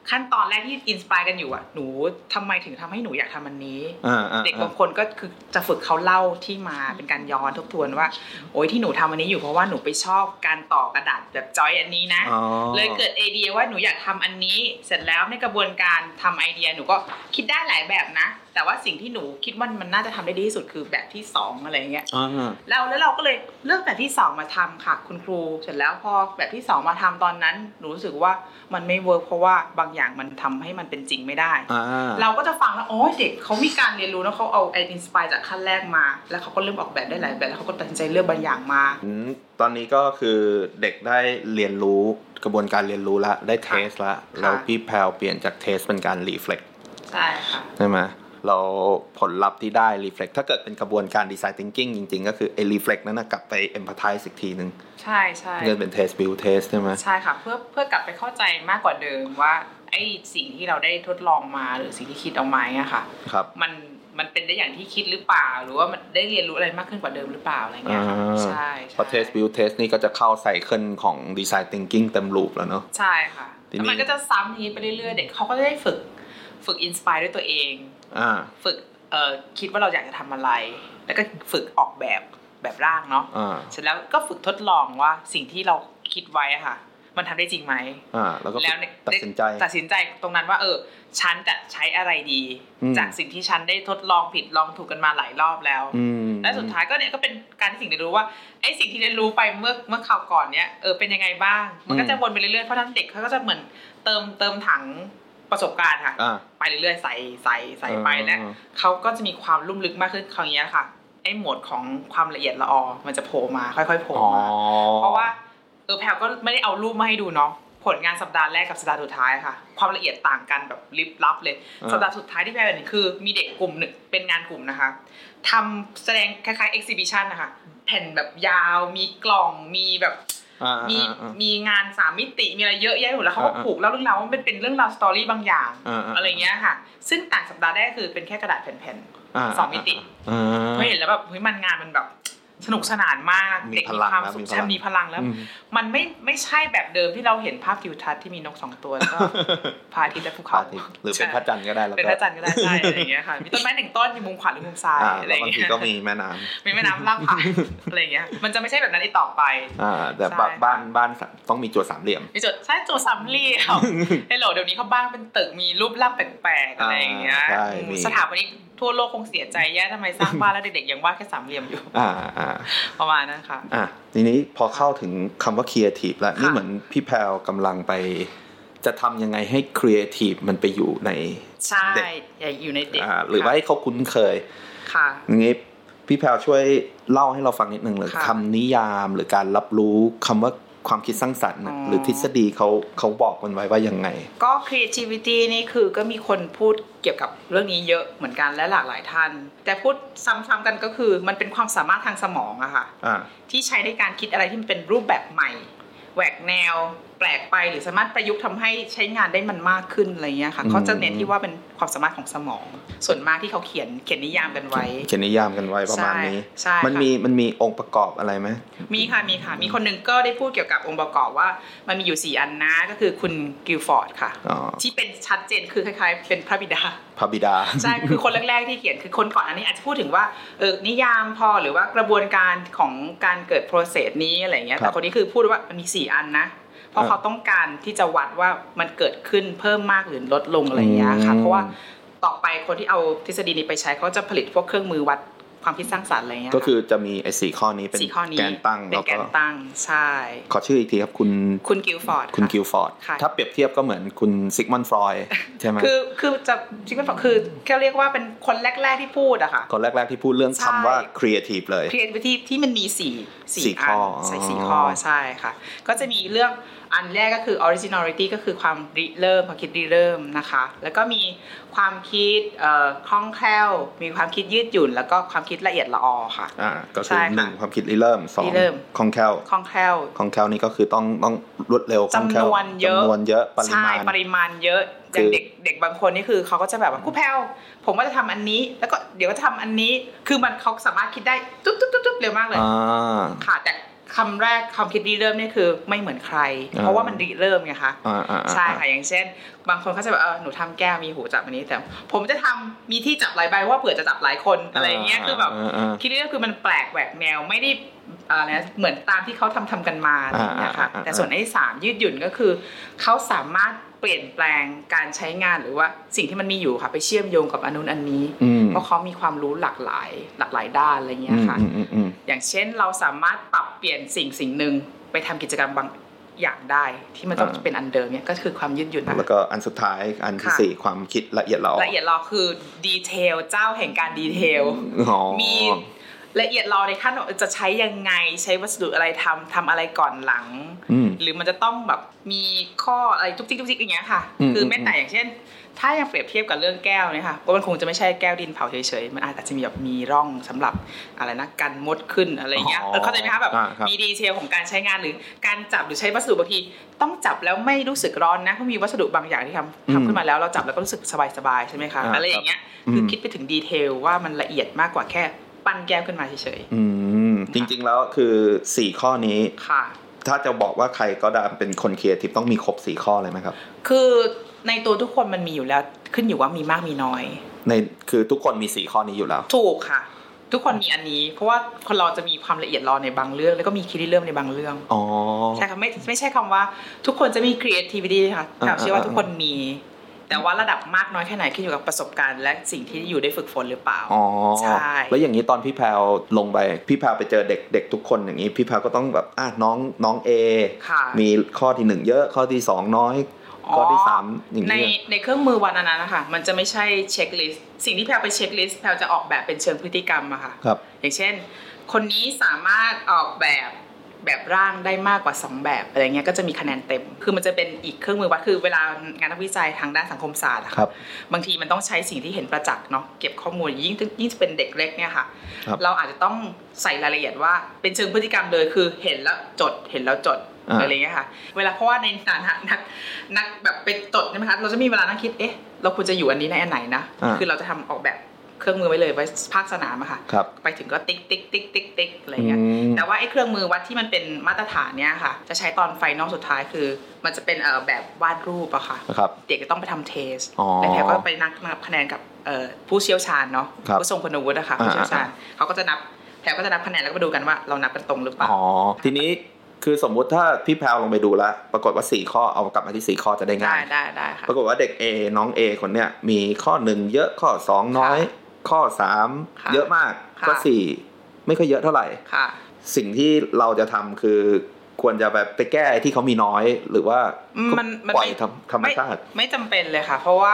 ขั้นตอนแรกที่ inspire กันอยู่อะหนูทำไมถึงทำให้หนูอยากทำอันนี้อ่าอ่าเด็กบางคนก็คือจะฝึกเขาเล่าที่มาเป็นการย้อนทบทวนว่า โอ้ยที่หนูทำอันนี้อยู่เพราะว่าหนูไปชอบการต่อกระดาษแบบจอยอันนี้นะอ๋อเลยเกิดไอเดียว่าหนูอยากทำอันนี้ เสร็จแล้วในกระบวนการทำไอเดียหนูก็คิดได้หลายแบบนะ แต่ว่าสิ่งที่หนูคิดว่ามันน่าจะทำได้ดีที่สุดคือแบบที่สองอะไรเงี้ยอ่าแล้วแล้วเราก็เลยเลือกแบบที่สองมาทำค่ะคุณครู เสร็จแล้วพอแบบที่สองมาทำตอนนั้นหนูรู้สึกว่ามันไม่ work เพราะว่าบางอย่างมันทำให้มันเป็นจริงไม่ได้อ่าเราก็จะฟังแล้วโอ้ยเด็กเขามีการเรียนรู้แล้วเขาเอาไอ้ inspire จากขั้นแรกมา แล้วเขาก็เริ่มออกแบบได้หลายแบบแล้วเขาก็ตัดสินใจเลือกบางอย่างมาอืมตอนนี้ก็คือเด็กได้เรียนรู้กระบวนการเรียนรู้แล้วได้ test แล้วแล้วพี่แพรวเปลี่ยนจาก test เป็นการ reflect ใช่ค่ะใช่ไหม เราผลลัพธ์ที่ได้ reflect ถ้าเกิดเป็นกระบวนการดีไซน์ thinking จริง ๆ ก็คือไอ้ reflect นั้นนะกลับไป empathize อีกทีหนึ่งใช่ใช่มันเป็น test build test ใช่ไหมใช่ค่ะเพื่อเพื่อกลับไปเข้าใจมากกว่าเดิมว่าไอ้สิ่งที่เราได้ทดลองมาหรือสิ่งที่คิดออกมาเนี่ยค่ะครับมันมันเป็นได้อย่างที่คิดหรือเปล่า หรือว่ามันได้เรียนรู้อะไรมากขึ้นกว่าเดิมหรือเปล่าอะไรเงี้ยค่ะอ่าใช่พอ test build test นี่ก็จะเข้า cycle ของ design thinking เต็มรูปแล้วเนาะใช่ค่ะทีนี้แล้วมันก็จะซ้ำทีนี้ไปเรื่อยๆเด็กเขาก็จะได้ฝึกฝึก inspire ด้วยตัวเองอ่า ฝึกเอ่อคิดว่าเราอยากจะทำอะไร แล้วก็ฝึกออกแบบแบบร่างเนาะอ่าเสร็จแล้วก็ฝึกทดลองว่าสิ่งที่เราคิดไว้อะค่ะ มันทำได้จริงไหมอ่าแล้วก็แล้วเนี่ยตัดสินใจตัดสินใจตรงนั้นว่า เออ ฉันจะใช้อะไรดีอืมจากสิ่งที่ฉันได้ทดลองผิดลองถูกกันมาหลายรอบแล้วอืมและสุดท้ายก็เนี่ยก็เป็นการที่สิ่งเรียนรู้ว่าไอ้สิ่งที่เรียนรู้ไปเมื่อเมื่อคราวก่อนเนี้ยเออเป็นยังไงบ้าง มันก็จะวนไปเรื่อยๆเพราะฉะนั้นเด็กเขาก็จะเหมือนเติมเติมถัง ประสบการณ์ค่ะอ่าไปเรื่อยๆใส่ใส่ใส่ไปแล้วเขาก็จะมีความลุ่มลึกมากขึ้นคราวนี้ยค่ะไอ้โหมดของความละเอียดละออมันจะโผล่มาค่อยๆโผล่อ๋อมาเพราะว่าเออแพลก็ไม่ได้เอารูปมาให้ดูเนาะผลงานสัปดาห์แรกกับสัปดาห์สุดท้ายค่ะ ความละเอียดต่างกันแบบลิบลับเลยอ่าสัปดาห์สุดท้ายที่แพลเห็นคือ มีเด็กกลุ่มหนึ่งเป็นงานกลุ่มนะคะทำแสดงคล้ายๆ exhibition นะคะแผ่นแบบยาวมีกล่องมีแบบอ่า มีอ่ามีงานสามมิติมีอะไรเยอะแยะหมดแล้วเขาก็อ่าผูกเล่าเรื่องราวว่ามันเป็นเรื่องราวสตอรี่บางอย่างอ่าอ่าอะไรเงี้ยค่ะ ซึ่งต่างสัปดาห์แรกคือเป็นแค่กระดาษแผ่นาสองมิติอ่าๆเพราะเห็นแล้วแบบเฮ้ยมันงานมันแบบ สนุกสนานมากมีเด็กพมีลังความนะสุมีขพลังใช่มีพลังแล้วอืมมันไม่ไม่ใช่แบบเดิมที่เราเห็นภาพทิวทัศน์ที่มีนกสองตัวแล้วก็พระอาทิตย์และภูพระเขาอาทิตย์หรือเป็นพระจันทร์ก็ได้แล้วเป็นก็พระจันทร์ก็ได้ใช่อะไรอย่างเงี้ยค่ะมีต้นไม้หนึ่งต้นอยู่มุมขวาหรือมุมซ้ายอ่าอะไรแล้อวย่างบางทีเงี้ยก็มีแม่น้ำมีแม่น้ำลากผ่านอะไรอย่างเงี้ยมันจะไม่ใช่แบบนั้นอีกต่อไปอ่าแต่ใช่บ้านบ้านบ้านต้องมีจั่วสามเหลี่ยมมีจุดใช่จุดสามเหลี่ยมเฮลโหลเดี๋ยวนี้เขาบ้านเป็นตึกมีรูปร่างแปลกๆอะไรอย่างเงี้ยอ่าใช่อืมมีสถาปนิกทั่วโลกคงเสียใจแย่ทำไมสร้างบ้านแล้วเด็กๆยังวาดแค่สามเหลี่ยมอยู่อ่าอ่าประมาณนั้นค่ะอะทีนี้พอเข้าถึงคำว่า creative แล้วค่ะนี่เหมือนพี่แพลวกำลังไปจะทำยังไงให้ creative มันไปอยู่ในใช่เด็กอย่าอยู่ในเด็กอ่าหรือว่าให้เขาคุ้นเคย ค่ะอย่างงี้พี่แพลวช่วยเล่าให้เราฟังนิดนึงเลยค่ะคำนิยามหรือการรับรู้คำว่า ความคิดสร้างสรรค์น่ะอ๋อหรือทฤษฎีเขาเขาบอกมันไว้ว่ายังไง ก็ creativity นี่คือก็มีคนพูดเกี่ยวกับเรื่องนี้เยอะเหมือนกันและหลากหลายท่าน แต่พูดซ้ำๆกันก็คือมันเป็นความสามารถทางสมองอะค่ะอ่าที่ใช้ในการคิดอะไรที่มันเป็นรูปแบบใหม่แหวกแนว แปลกไปหรือสามารถประยุกต์ทำให้ใช้งานได้มันมากขึ้นอะไรเงี้ยค่ะเขาจะเน้นที่ว่าเป็นความสามารถของสมอง ส่วนมากที่เขาเขียนเขียนนิยามกันไว้ เขียนนิยามกันไว้ประมาณนี้ใช่มันค่ะมีมันมีองค์ประกอบอะไรไหมมีค่ะมีค่ะ มีคนหนึ่งก็ได้พูดเกี่ยวกับองค์ประกอบว่า มันมีอยู่ 4 อันนะก็คือคุณกิลฟอร์ดค่ะอ๋อที่เป็นชัดเจนคือคล้ายๆ เป็นพระบิดาพระบิดาใช่คือคนแรกๆที่เขียนคือคนก่อนอันนี้อาจจะพูดถึงว่าเออนิยามพอหรือว่ากระบวนการของการเกิด process นี้อะไรเงี้ยครับแต่คนนี้คือพูดว่ามันมี4 อันนะ เพราะอ่าเขาต้องการที่จะวัดว่ามันเกิดขึ้นเพิ่มมากหรือลดลงอะไรเงี้ยค่ะอืมเพราะว่าต่อไปคนที่เอาทฤษฎีนี้ไปใช้เขาจะผลิตพวกเครื่องมือวัดความคิดสร้างสรรค์อะไรเงี้ยก็คือจะมีไอ้สี่ข้อนี้เป็นสี่ข้อนี้แกนตั้งเป็แล้วก็เป็นแกนตั้งใช่ขอชื่ออีกทีครับคุณคุณกิลฟอร์ดคุณกิลฟอร์ดค่ะถ้าเปรียบเทียบก็เหมือนคุณซิกมันด์ ฟรอยด์ใช่ไหมคือคือจะจริงๆก็คือแค่เรียกว่าเป็นคนแรก ๆที่พูดอะค่ะคนแรก ๆที่พูดเรื่องใช่คำว่า creative เลย creativity ที่มันมีสี่สี่สี่ข้อัอนใส่สี่อ๋อข้อใช่ค่ะ ก็จะมีเรื่อง อันแรกก็คือ originality ก็คือความริเริ่มความคิดริเริ่มนะคะ แล้วก็มีความคิดเอ่อคล่องแคล่ว มีความคิดยืดหยุ่น แล้วก็ความคิดละเอียดละออค่ะอ่าก็ใช่คือค่ะหนึ่งความคิดริเริ่มสองริเริ่มคล่องแคล่วคล่องแคล่วคล่องแคล่วนี่ก็คือต้องต้องรวดเร็วคล่องแคล่จำนวนเยอะจำนวนเยอะปริใช่มาณปริมาณเยอะอคืย่างอเด็กเด็กบางคนนี่คือเขาก็จะแบบว่าครูแพลวผมว่าจะทำอันนี้ แล้วก็เดี๋ยวก็จะทำอันนี้คือมันเขาสามารถคิดได้ตุ๊บตุ๊บตุ๊บตุ๊บเร็วมากเลยอ่าค่ะแต่ คำแรกความคิดรีเริ่มนี่คือไม่เหมือนใครอ่าเพราะว่ามันรีเริ่มไงคะอ่าอ่าอ่าใช่ค่ะอย่างเช่น บางคนเขาจะแบบเออหนูทำแก้วมีหูจับอันนี้แต่ ผมจะทำมีที่จับหลายใบว่าเผื่อจะจับหลายคนอะไรอย่างเงี้ยคือแบบาอ่าคิดรีเริ่มคือมันแปลกแหวกแนวไม่ได้อะไรนะเหมือนตามที่เขาทำทำกันมาอะไรอย่างเงี้ยค่ะอ่าอ่าอ่าแต่ส่วนไอ้สามยืดหยุ่นก็คือเขาสามารถ เปลี่ยนแปลงการใช้งานหรือว่าสิ่งที่มันมีอยู่ค่ะไปเชื่อมโยงกับอันนู้นอันนี้อืมเพราะเขามีความรู้หลากหลายหลากหลายด้านอะไรเงี้ยค่ะอืมอืมอืมอย่างเช่นเราสามารถปรับเปลี่ยนสิ่งสิ่งหนึ่งไปทำกิจกรรมบางอย่างได้ที่มันต้องอ่าเป็นอันเดิมเนี่ยก็คือความยืดหยุ่นนะแล้วก็อันสุดท้ายอันที่ค่ะสี่ความคิดละเอียดละออละเอียดรอคือดีเทลเจ้าแห่งการดีเทลอ๋อมี ละเอียดรอในขั้นว่าจะใช้ยังไงใช้วัสดุอะไรทำทำอะไรก่อนหลังอืมหรือมันจะต้องแบบมีข้ออะไรทุกทิกทุกทิกอย่างเงี้ยค่ะอืมคือมแม้แต่อย่างเช่น ถ้ายังเปรียบเทียบกับเรื่องแก้วเนี่ยค่ะว่ามันคงจะไม่ใช่แก้วดินเผาเฉยๆมันอาจจะมีแบบมีร่องสำหรับอะไรนะกันมดขึ้นอะไรเงี้ยอ๋อเออเข้าใจไหมคะแบบอ่าครับมีดีเทลของการใช้งานหรือการจับหรือใช้วัสดุบางทีต้องจับแล้วไม่รู้สึกร้อนนะเพราะมีวัสดุบางอย่างที่ทำทำขึ้นมาแล้วเราจับแล้วก็รู้สึกสบายๆใช่ไหมคะอ่าอะไรอย่างเงี้ยครับคืออมคิดไปถึงดีเทลว่ามันละเอียดมากกว่าแค่ ปั้นแก้วขึ้นมาเฉยอืมจริงๆแล้วคือสี่ข้อนี้ๆค่ะ ถ้าจะบอกว่าใครก็ได้เป็นคนครีเอทีฟต้องมีครบสี่ข้อเลยไหมครับ คือในตัวทุกคนมันมีอยู่แล้วขึ้นอยู่ว่ามีมากมีน้อย ในคือทุกคนมีสี่ข้อนี้อยู่แล้ว ถูกค่ะ ทุกคนมีอันนี้ เพราะว่าคนเราจะมีความละเอียดรอในบางเรื่อง แล้วก็มีคิดเรื่องในบางเรื่องอ๋อใช่ค่ะไม่ไม่ใช่คำว่า ทุกคนจะมี creativity ค่ะอ่าแต่เชื่อว่าอ่าทุกคนมี แต่ว่าระดับมากน้อยแค่ไหนขึ้นอยู่กับประสบการณ์ และสิ่งที่อยู่ได้ฝึกฝนหรือเปล่าอ๋อใช่แล้วอย่างนี้ตอนพี่แพรวลงไปพี่แพรวไปเจอเด็กเด็กทุกคนอย่างนี้พี่แพรวก็ต้องแบบอะน้องน้องเอค่ะมีข้อที่หนึ่งเยอะข้อที่สองน้อยข้อที่สามอย่างในนี้ในเครื่องมือวันนั้นนะคะมันจะไม่ใช่ checklist สิ่งที่แพรวไป checklist แพรวจะออกแบบเป็นเชิงพฤติกรรมอะค่ะครับอย่างเช่น คนนี้สามารถออกแบบ แบบร่างได้มากกว่า 2 แบบอะไรเงี้ยก็จะมีคะแนนเต็ม คือมันจะเป็นอีกเครื่องมือวัดคือเวลางานนักวิจัยทางด้านสังคมศาสตร์อะครับบางทีมันต้องใช้สิ่งที่เห็นประจักษ์เนาะเก็บข้อมูลยิ่งยิ่งเป็นเด็กเล็กเนี่ยค่ะครับเราอาจจะต้องใส่รายละเอียดว่าเป็นเชิงพฤติกรรมเลยคือเห็นแล้วจดเห็นแล้วจดอ่าอะไรเงี้ยค่ะ เวลาเพราะว่าในฐานะนักนักแบบไปจดใช่ไหมคะเราจะมีเวลานั่งคิดเอ๊ะเราควรจะอยู่อันนี้ในอันไหนนะอ่าคือเราจะทำออกแบบ เครื่องมือไว้เลยไว้ภาคสนามอะค่ะครับไปถึงก็ติ๊กติ๊กติ๊กติ๊กติ๊กอะไรเงี้ยอืมแต่ว่าไอ้เครื่องมือวัดที่มันเป็นมาตรฐานเนี่ยค่ะ จะใช้ตอน final สุดท้ายคือ มันจะเป็นเอ่อแบบวาดรูปอะค่ะนะครับเด็กจะต้องไปทำเทสอ๋อแล้วแพรก็ไปนับนับคะแนนกับเอ่อผู้เชี่ยวชาญเนาะครับผู้ทรงคุณวุฒิอะค่ะอ่าผู้เชี่ยวชาญเขาก็จะนับแพรก็จะนับคะแนนแล้วก็มาดูกันว่าเรานับกันตรงหรือเปล่าอ๋อทีนี้คือสมมุติถ้าพี่แพลวลงไปดูแล้ว ปรากฏว่าสี่ข้อเอากลับมาที่สี่ข้อจะได้ได้ง่ายได้ได้ค่ะปรากฏว่าเด็ก A น้อง A คนเนี้ยมีข้อหนึ่งเยอะข้อสองน้อย ข้อสามค่ะเยอะมากค่ะข้อสี่ไม่ค่อยเยอะเท่าไหร่ค่ะสิ่งที่เราจะทำคือ ควรจะแบบไปแก้ที่เขามีน้อย หรือว่ามันมันปล่อยไม่ธรรมธรรมชาติไม่ไม่จำเป็นเลยค่ะ เพราะว่า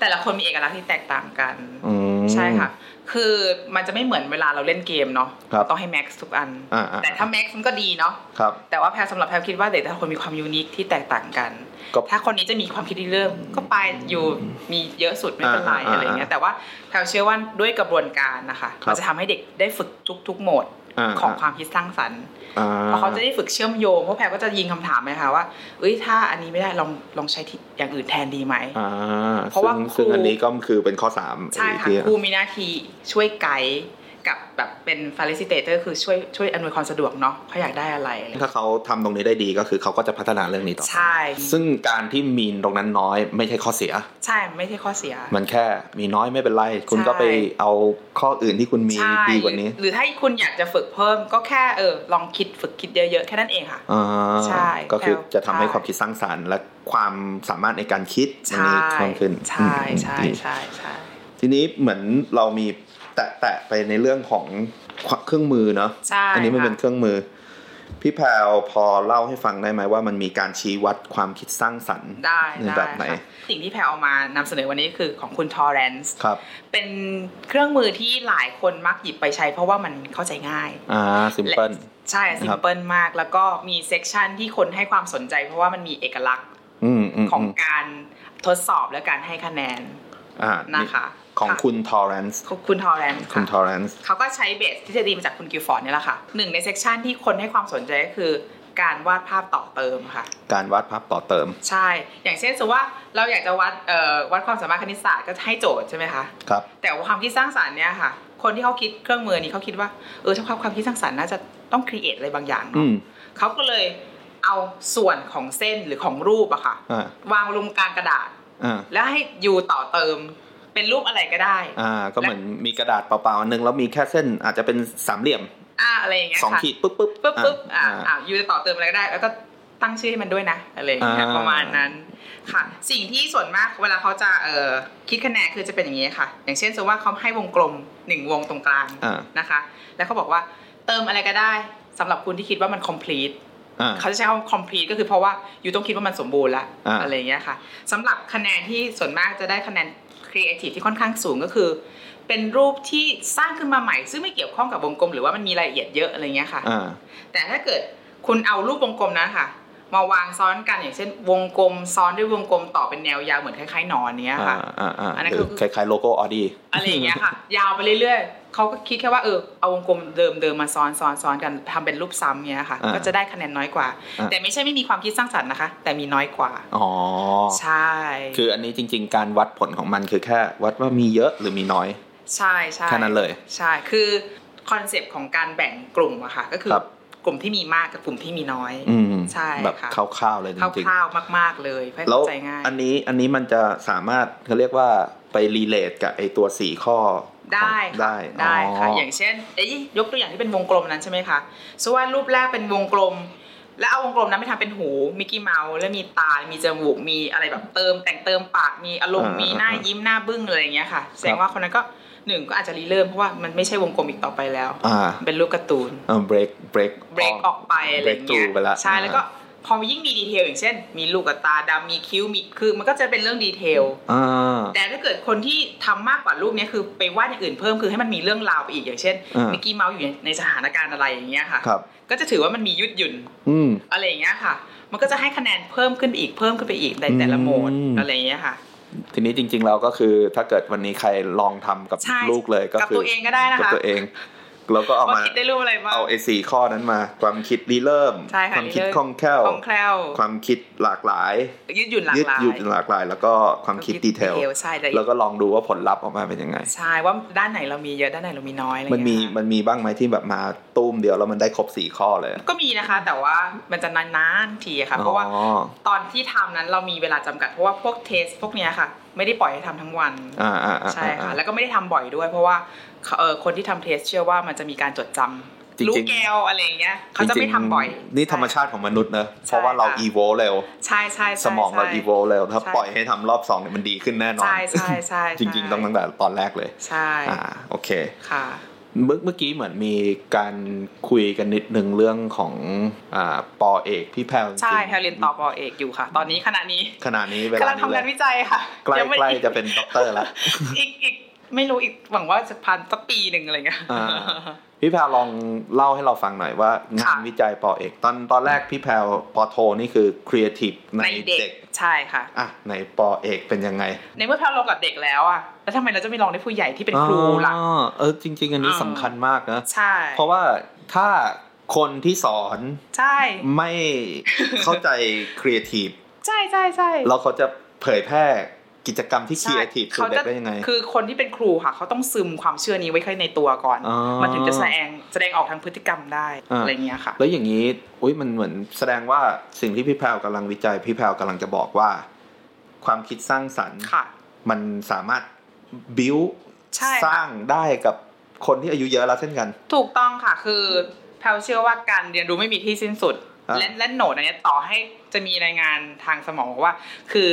แต่ละคนมีเอกลักษณ์ที่แตกต่างกันอืมใช่ค่ะ คือมันจะไม่เหมือนเวลาเราเล่นเกมเนาะครับต้องให้แม็กซ์ทุกอันอ่าๆแต่ถ้าแม็กซ์มันก็ดีเนาะครับแต่ว่าแพรสำหรับแพรคิดว่าเด็กแต่ละคนมีความยูนิคที่แตกต่างกันก็ถ้าคนนี้จะมีความคิดที่เริ่มก็ไปอยู่มีเยอะสุดไม่เป็นไรอ่าอ่าอะไรเงี้ยแต่ว่าแพรเชื่อว่าด้วยกระบวนการนะคะครับมันจะทำให้เด็กได้ฝึกทุกๆโหมดอ่า ของความคิดสร้างสรรค์อ่าเพราะเขาจะได้ฝึกเชื่อมโยงเพราะแพรก็จะยิงคำถามไหมคะว่าเอ้ยถ้าอันนี้ไม่ได้ลองลองใช้ที่อย่างอื่นแทนดีไหมอ่าเพราะว่าซึ่งครูซึ่งอันนี้ก็คือเป็นข้อสามใช่ค่ะที่ครูมีหน้าที่ช่วยไกด์ กับแบบเป็น facilitator คือช่วยช่วยอำนวยความสะดวกเนาะเขาอยากได้อะไรอะไรถ้าเขาทำตรงนี้ได้ดีก็คือเขาก็จะพัฒนาเรื่องนี้ต่อไปใช่ ซึ่งการที่มีตรงนั้นน้อยไม่ใช่ข้อเสีย ใช่ไม่ใช่ข้อเสีย มันแค่มีน้อยไม่เป็นไร คุณก็ไปเอาข้ออื่นที่คุณมีใช่ดีกว่านี้ หรือถ้าคุณอยากจะฝึกเพิ่มก็แค่เออลองคิดฝึกคิดเยอะๆแค่นั้นเองค่ะอ่าใช่ก็คือจะทำให้ใช่ความคิดสร้างสรรค์และความสามารถในการคิดอันใช่นี้เพิ่มขึ้นใช่อืมใช่ดีใช่ใช่ทีนี้เหมือนเรามี แตะแตะไปในเรื่องของเครื่องมือเนาะใช่อันี้มันค่ะเป็นเครื่องมือ พี่แพรวพอเล่าให้ฟังได้ไหมว่ามันมีการชี้วัดความคิดสร้างสรรค์ได้ในได้แบบไหนค่ะสิ่งที่แพรวเอามานำเสนอวันนี้คือของคุณทอร์เรนซ์ครับ เป็นเครื่องมือที่หลายคนมักหยิบไปใช้ เพราะว่ามันเข้าใจง่ายอ่า simple ใช่ simple มาก แล้วก็มี section ที่คนให้ความสนใจ เพราะว่ามันมีเอกลักษณ์อืมอืมของอืมการทดสอบและการให้คะแนนอ่านะคะ ของค่ะคุณทอร์เรนซ์ของคุณทอร์เรนซ์คุณค่ะทอร์เรนซ์เขาก็ใช้ base ทฤษฎีมาจากคุณกิลฟอร์ดนี่แหละค่ะหนึ่งใน section ที่คนให้ความสนใจก็คือการวาดภาพต่อเติมค่ะ การวาดภาพต่อเติม ใช่ อย่างเช่นสมมติว่าเราอยากจะวัดเอ่อวัดความสามารถคณิตศาสตร์ก็ให้โจทย์ใช่ไหมคะ ครับ แต่ว่าความคิดสร้างสรรค์เนี่ยค่ะ คนที่เขาคิดเครื่องมือนี้เขาคิดว่า เออถ้าความความคิดสร้างสรรค์น่าจะต้องครีเอทอะไรบางอย่างอืเนาะมเขาก็เลยเอาส่วนของเส้นหรือของรูปอะค่ะอ่าวางลงกลางกระดาษอ่าแล้วให้ยูต่อเติม เป็นรูปอะไรก็ได้ อ่า ก็เหมือนมีกระดาษเปล่าๆอันหนึงแล้วมีแค่เส้นอาจจะเป็นสามเหลี่ยม อ่าอะไรอย่างเงี้ยสองค่ะขีดปุ๊บปุ๊บปุ๊บปุ๊บอ่าอ่าอ่ายูจะต่อเติมอะไรก็ได้ แล้วก็ตั้งชื่อให้มันด้วยนะอะไรอย่างเงี้ยอ่าประมาณนั้นค่ะ สิ่งที่ส่วนมากเวลาเขาจะเอ่อคิดคะแนนคือจะเป็นอย่างนี้ค่ะ อย่างเช่นสมมติว่าเขาให้วงกลมหนึ่งวงตรงกลางอ่านะคะ แล้วเขาบอกว่าเติมอะไรก็ได้สำหรับคุณที่คิดว่ามัน complete อ่าเขาจะใช้คำว่า complete ก็คือเพราะว่าอยู่ต้องคิดว่ามันสมบูรณ์ละอ่าอะไรอย่างเงี้ยค่ะสำหรับคะแนนที่ส่วนมากจะได้คะแนน creative ที่ค่อนข้างสูงก็คือ เป็นรูปที่สร้างขึ้นมาใหม่ ซึ่งไม่เกี่ยวข้องกับวงกลม หรือว่ามันมีรายละเอียดเยอะอะไรเงี้ยค่ะอ่าแต่ถ้าเกิดคุณเอารูปวงกลมนั้นค่ะมาวางซ้อนกันอย่างเช่น วงกลมซ้อนด้วยวงกลมต่อเป็นแนวยาวเหมือนคล้ายๆหนอนเนี้ยอ่าค่ะอ่าอ่าอันนั้นหรือคือคล้ายๆโลโก้ออดี้อะไรอย่างเงี้ยค่ะ ยาวไปเรื่อยๆ เขาก็คิดแค่ว่าเออเอาวงกลมเดิมเดิมๆมาซ้อนซ้อนซ้อนกันทำเป็นรูปซ้ำเงี้ยค่ะอ่าก็จะได้คะแนนน้อยกว่าอ่า แต่ไม่ใช่ไม่มีความคิดสร้างสรรค์นะคะ แต่มีน้อยกว่าอ๋อใช่ คืออันนี้จริง ๆ การวัดผลของมันคือแค่วัดว่ามีเยอะหรือมีน้อย ใช่ใช่แค่นั้นเลย ใช่คือคอนเซปต์ของการแบ่งกลุ่มอะค่ะ ก็คือครับกลุ่มที่มีมากกับกลุ่มที่มีน้อยอืมใช่แบบค่ะคร่าวๆเลยจริงคร่าวๆมาก ๆเลยเพื่อๆแล้วเข้าใจง่ายอันนี้อันนี้มันจะสามารถเขาเรียกว่าไป relate กับไอตัวสี่ข้อ ได้ค่ะได้ได้ค่ะอ๋อออย่างเช่นเอ้ยยกตัวอย่างที่เป็นวงกลมนั้นใช่ไหมคะสมมติว่ารูปแรกเป็นวงกลม แล้วเอาวงกลมนั้นไปทำเป็นหูมิกกี้เมาส์แล้วมีตา มีจมูกมีอะไรแบบเติม แต่งเติมปากมีอารมณ์มีหน้ายิ้มหน้าบึ้งอะไรอย่างเงี้ยค่ะแสดงว่าคนนั้นก็หนึ่งก็อาจจะริเริ่มเพราะว่ามันไม่ใช่วงกลมอีกต่อไปแล้วอ่าเป็นรูปการ์ตูนเออ break break break ออกไปอะไรอย่างเงี้ย break through ไปละใช่แล้วก็ พอยิ่งมี detail อย่างเช่น มีลูกกับตาดำมีคิ้วมีคือมันก็จะเป็นเรื่อง detail อ่าแต่ถ้าเกิดคนที่ทำมากกว่ารูปเนี้ยคือไปวาดอย่างอื่นเพิ่มคือให้มันมีเรื่องราวไปอีกอย่างเช่นอ่ามิมิกกี้เมาส์อยู่ในในสถานการณ์อะไรอย่างเงี้ยค่ะครับก็จะถือว่ามันมียืดหยุ่นอืมอะไรอย่างเงี้ยค่ะ มันก็จะให้คะแนนเพิ่มขึ้นไปอีกเพิ่มขึ้นไปอีกในแต่ละโหมดอืมอะไรอย่างเงี้ยค่ะทีนี้จริงๆแล้วก็คือถ้าเกิดวันนี้ใครลองทำกับใช่ลูกเลยก็กับคือตัวเองก็ได้นะกับคะตัวเอง แล้วก็เอาว่ามาคิดได้รูปอะไรบ้างเอาไอ้สี่ข้อนั้นมา ความคิดรีเริ่มใช่ค่ะความคิดรีเริ่มคล่องแคล่วคล่องแคล่ว ความคิดหลากหลาย ยืดหยุ่นหลากยืดหลายหยุ่นหลากหลาย แล้วก็ความคิดดีเทลใช่แต่แล้วก็ลองดูว่าผลลัพธ์ออกมาเป็นยังไง ใช่ว่าด้านไหนเรามีเยอะด้านไหนเรามีน้อยอะไรมันมีเงี้ยค่ะมันมีบ้างไหมที่แบบมาตุ้มเดียวแล้วมันได้ครบสี่ข้อเลย ก็มีนะคะ แต่ว่ามันจะนานๆทีอะค่ะเพราะว่าอ๋อตอนที่ทำนั้นเรามีเวลาจำกัดเพราะว่าพวกเทสพวกเนี้ยค่ะ ไม่ได้ปล่อยให้ทำทั้งวันอ่าอ่าอ่าใช่ค่ะอ่าแล้วก็ไม่ได้ทำบ่อยด้วย เพราะว่าเออ คนที่ทำเทสเชื่อว่ามันจะมีการจดจำจริงๆรู้แก้วอะไรอย่างเงี้ยเขาจะไม่ทำบ่อย นี่ธรรมชาติของมนุษย์เนอะเพราะว่าเราใช่ค่ะอีโวเร็ว ใช่ใช่ใช่สมองเราใช่อีโวเร็ว ถ้าใช่ปล่อยให้ทำรอบสองเนี่ยมันดีขึ้นแน่นอน ใช่ใช่ใช่จริง ๆ ต้องตั้งแต่ตอนแรกเลย ใช่อ่าโอเคค่ะเมื่อเมื่อกี้เหมือนมีการคุยกันนิดนึงเรื่องของอ่าปอเอกพี่แพรวใช่จริงๆแพลเรียนต่อปอเอกอยู่ค่ะ ตอนนี้ขณะนี้ขณะนี้เวลากำลังนี้ทำงานเลยวิจัยค่ะใกล้ยังไม่ใกล้จะเป็นด็อกเตอร์แล้วอีกอีก ไม่รู้อีกหวังว่าจะพันสักปีหนึ่งอะไรเงี้ยอ่าพี่แพรวลองเล่าให้เราฟังหน่อยว่างานค่ะวิจัยปอเอก ตอนตอนแรกพี่แพรวปอโทนี่คือครีเอทีฟในในเด็กเด็กใช่ค่ะอะในปอเอกเป็นยังไง ในเมื่อแพรวลองกับเด็กแล้วอะแล้วทำไมเราจะไม่ลองได้ผู้ใหญ่ที่เป็นครูล่ะอ๋อเออจริง ๆ อันนี้เออสำคัญมากนะใช่เพราะว่าถ้าคนที่สอนใช่ไม่เข้าใจครีเอทีฟใช่ใช่ใช่แล้วเขาจะเผยแพร่ กิจกรรมที่ครีเอทีฟสู่เขาเด็จะได้ยังไง คือคนที่เป็นครูค่ะ เขาต้องซึมความเชื่อนี้ไว้ข้างในตัวก่อนอ๋อมันถึงจะแสดงแสดงออกทางพฤติกรรมได้อ่าอะไรเงี้ยค่ะ แล้วอย่างนี้อุ้ยมันเหมือนแสดงว่าสิ่งที่พี่แพรวกำลังวิจัยพี่แพรวกำลังจะบอกว่า ความคิดสร้างสรรค์ค่ะมันสามารถบิวใช่ค่ะสร้างได้กับคนที่อายุเยอะแล้วเช่นกัน ถูกต้องค่ะคือแพลเชื่อว่าการเรียนรู้ไม่มีที่สิ้นสุดอ่าและและโหนดอันเนี้ยต่อให้จะมีรายงานทางสมองบอกว่า คือ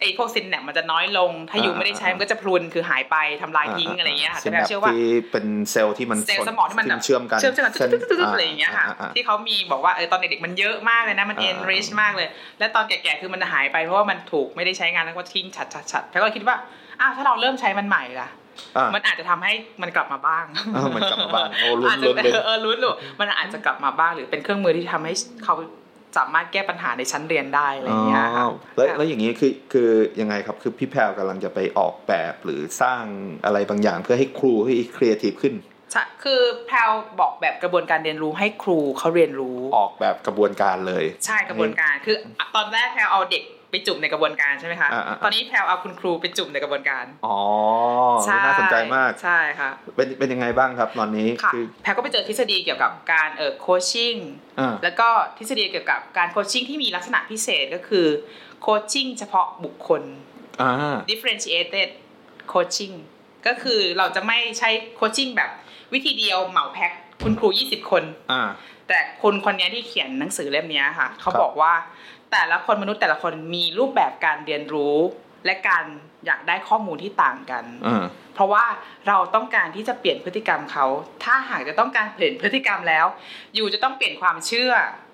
ไอ้พวกซินแนปมันจะน้อยลง ถ้าอยู่ไม่ได้ใช้มันก็จะพลุนคือหายไปทำลายทิ้งอะไรเงี้ยค่ะซิแต่นแพลแปเชื่อว่าที่เป็นเซลล์ที่มันเซลล์สมองที่มันแบบเชื่อมกันเชื่อมกันส้นตึ๊ดๆๆๆอะไรอย่างเงี้ยค่ะอ่าที่เขามีบอกว่าเออตอนเด็กๆมันเยอะมากเลยนะมันอ่า enrich มากเลย และตอนแก่ๆคือมันหายไปเพราะว่ามันถูกไม่ได้ใช้งานแล้วก็ทิ้งฉัดฉัดฉัดแล้วก็คิดว่าอ้าวถ้าเราเริ่มใช้มันใหม่ล่ะอ่ามันอาจจะทำให้มันกลับมาบ้างเออมันกลับมาบ้างโอ้ลุ้นอาจจะลุ้นลุ้นเออลุ้นหรือมันอาจจะกลับมาบ้างหรือเป็นเครื่องมือที่ทำให้เขา สามารถแก้ปัญหาในชั้นเรียนได้อะไรอย่างเงี้ยค่ะอ๋อแล้วแล้วอย่างนี้คือคือยังไงครับคือพี่แพรวกำลังจะไปออกแบบหรือสร้างอะไรบางอย่างเพื่อให้ครูให้ครีเอทีฟขึ้นใช่คือแพรวบอกแบบกระบวนการเรียนรู้ให้ครูเขาเรียนรู้ออกแบบกระบวนการเลย ใช่กระบวนการคือตอนแรกแพรวเอาเด็ก ไปจุ่มในกระบวนการใช่ไหมคะอ่าอ่าตอนนี้แพรวเอาคุณครูไปจุ่มในกระบวนการอ๋อใช่น่าสนใจมากใช่ค่ะเป็นเป็นยังไงบ้างครับตอนนี้ค่ะคือแพลวก็ไปเจอทฤษฎีเกี่ยวกับการเอ่อ coaching อ่าแล้วก็ทฤษฎีเกี่ยวกับการ coaching ที่มีลักษณะพิเศษก็คือโคชชิ่งเฉพาะบุคคลอ่า differentiated coaching ก็คือเราจะไม่ใช้โคชชิ่งแบบวิธีเดียวเหมาแพ็คคุณครู 20 คนอ่าแต่คนคนนี้ที่เขียนหนังสือเล่มนี้ค่ะ เขาครับบอกว่า แต่ละคนมนุษย์แต่ละคนมีรูปแบบการเรียนรู้ และการอยากได้ข้อมูลที่ต่างกันอ่าเพราะว่าเราต้องการที่จะเปลี่ยนพฤติกรรมเขา ถ้าหากจะต้องการเปลี่ยนพฤติกรรมแล้ว อยู่จะต้องเปลี่ยนความเชื่อ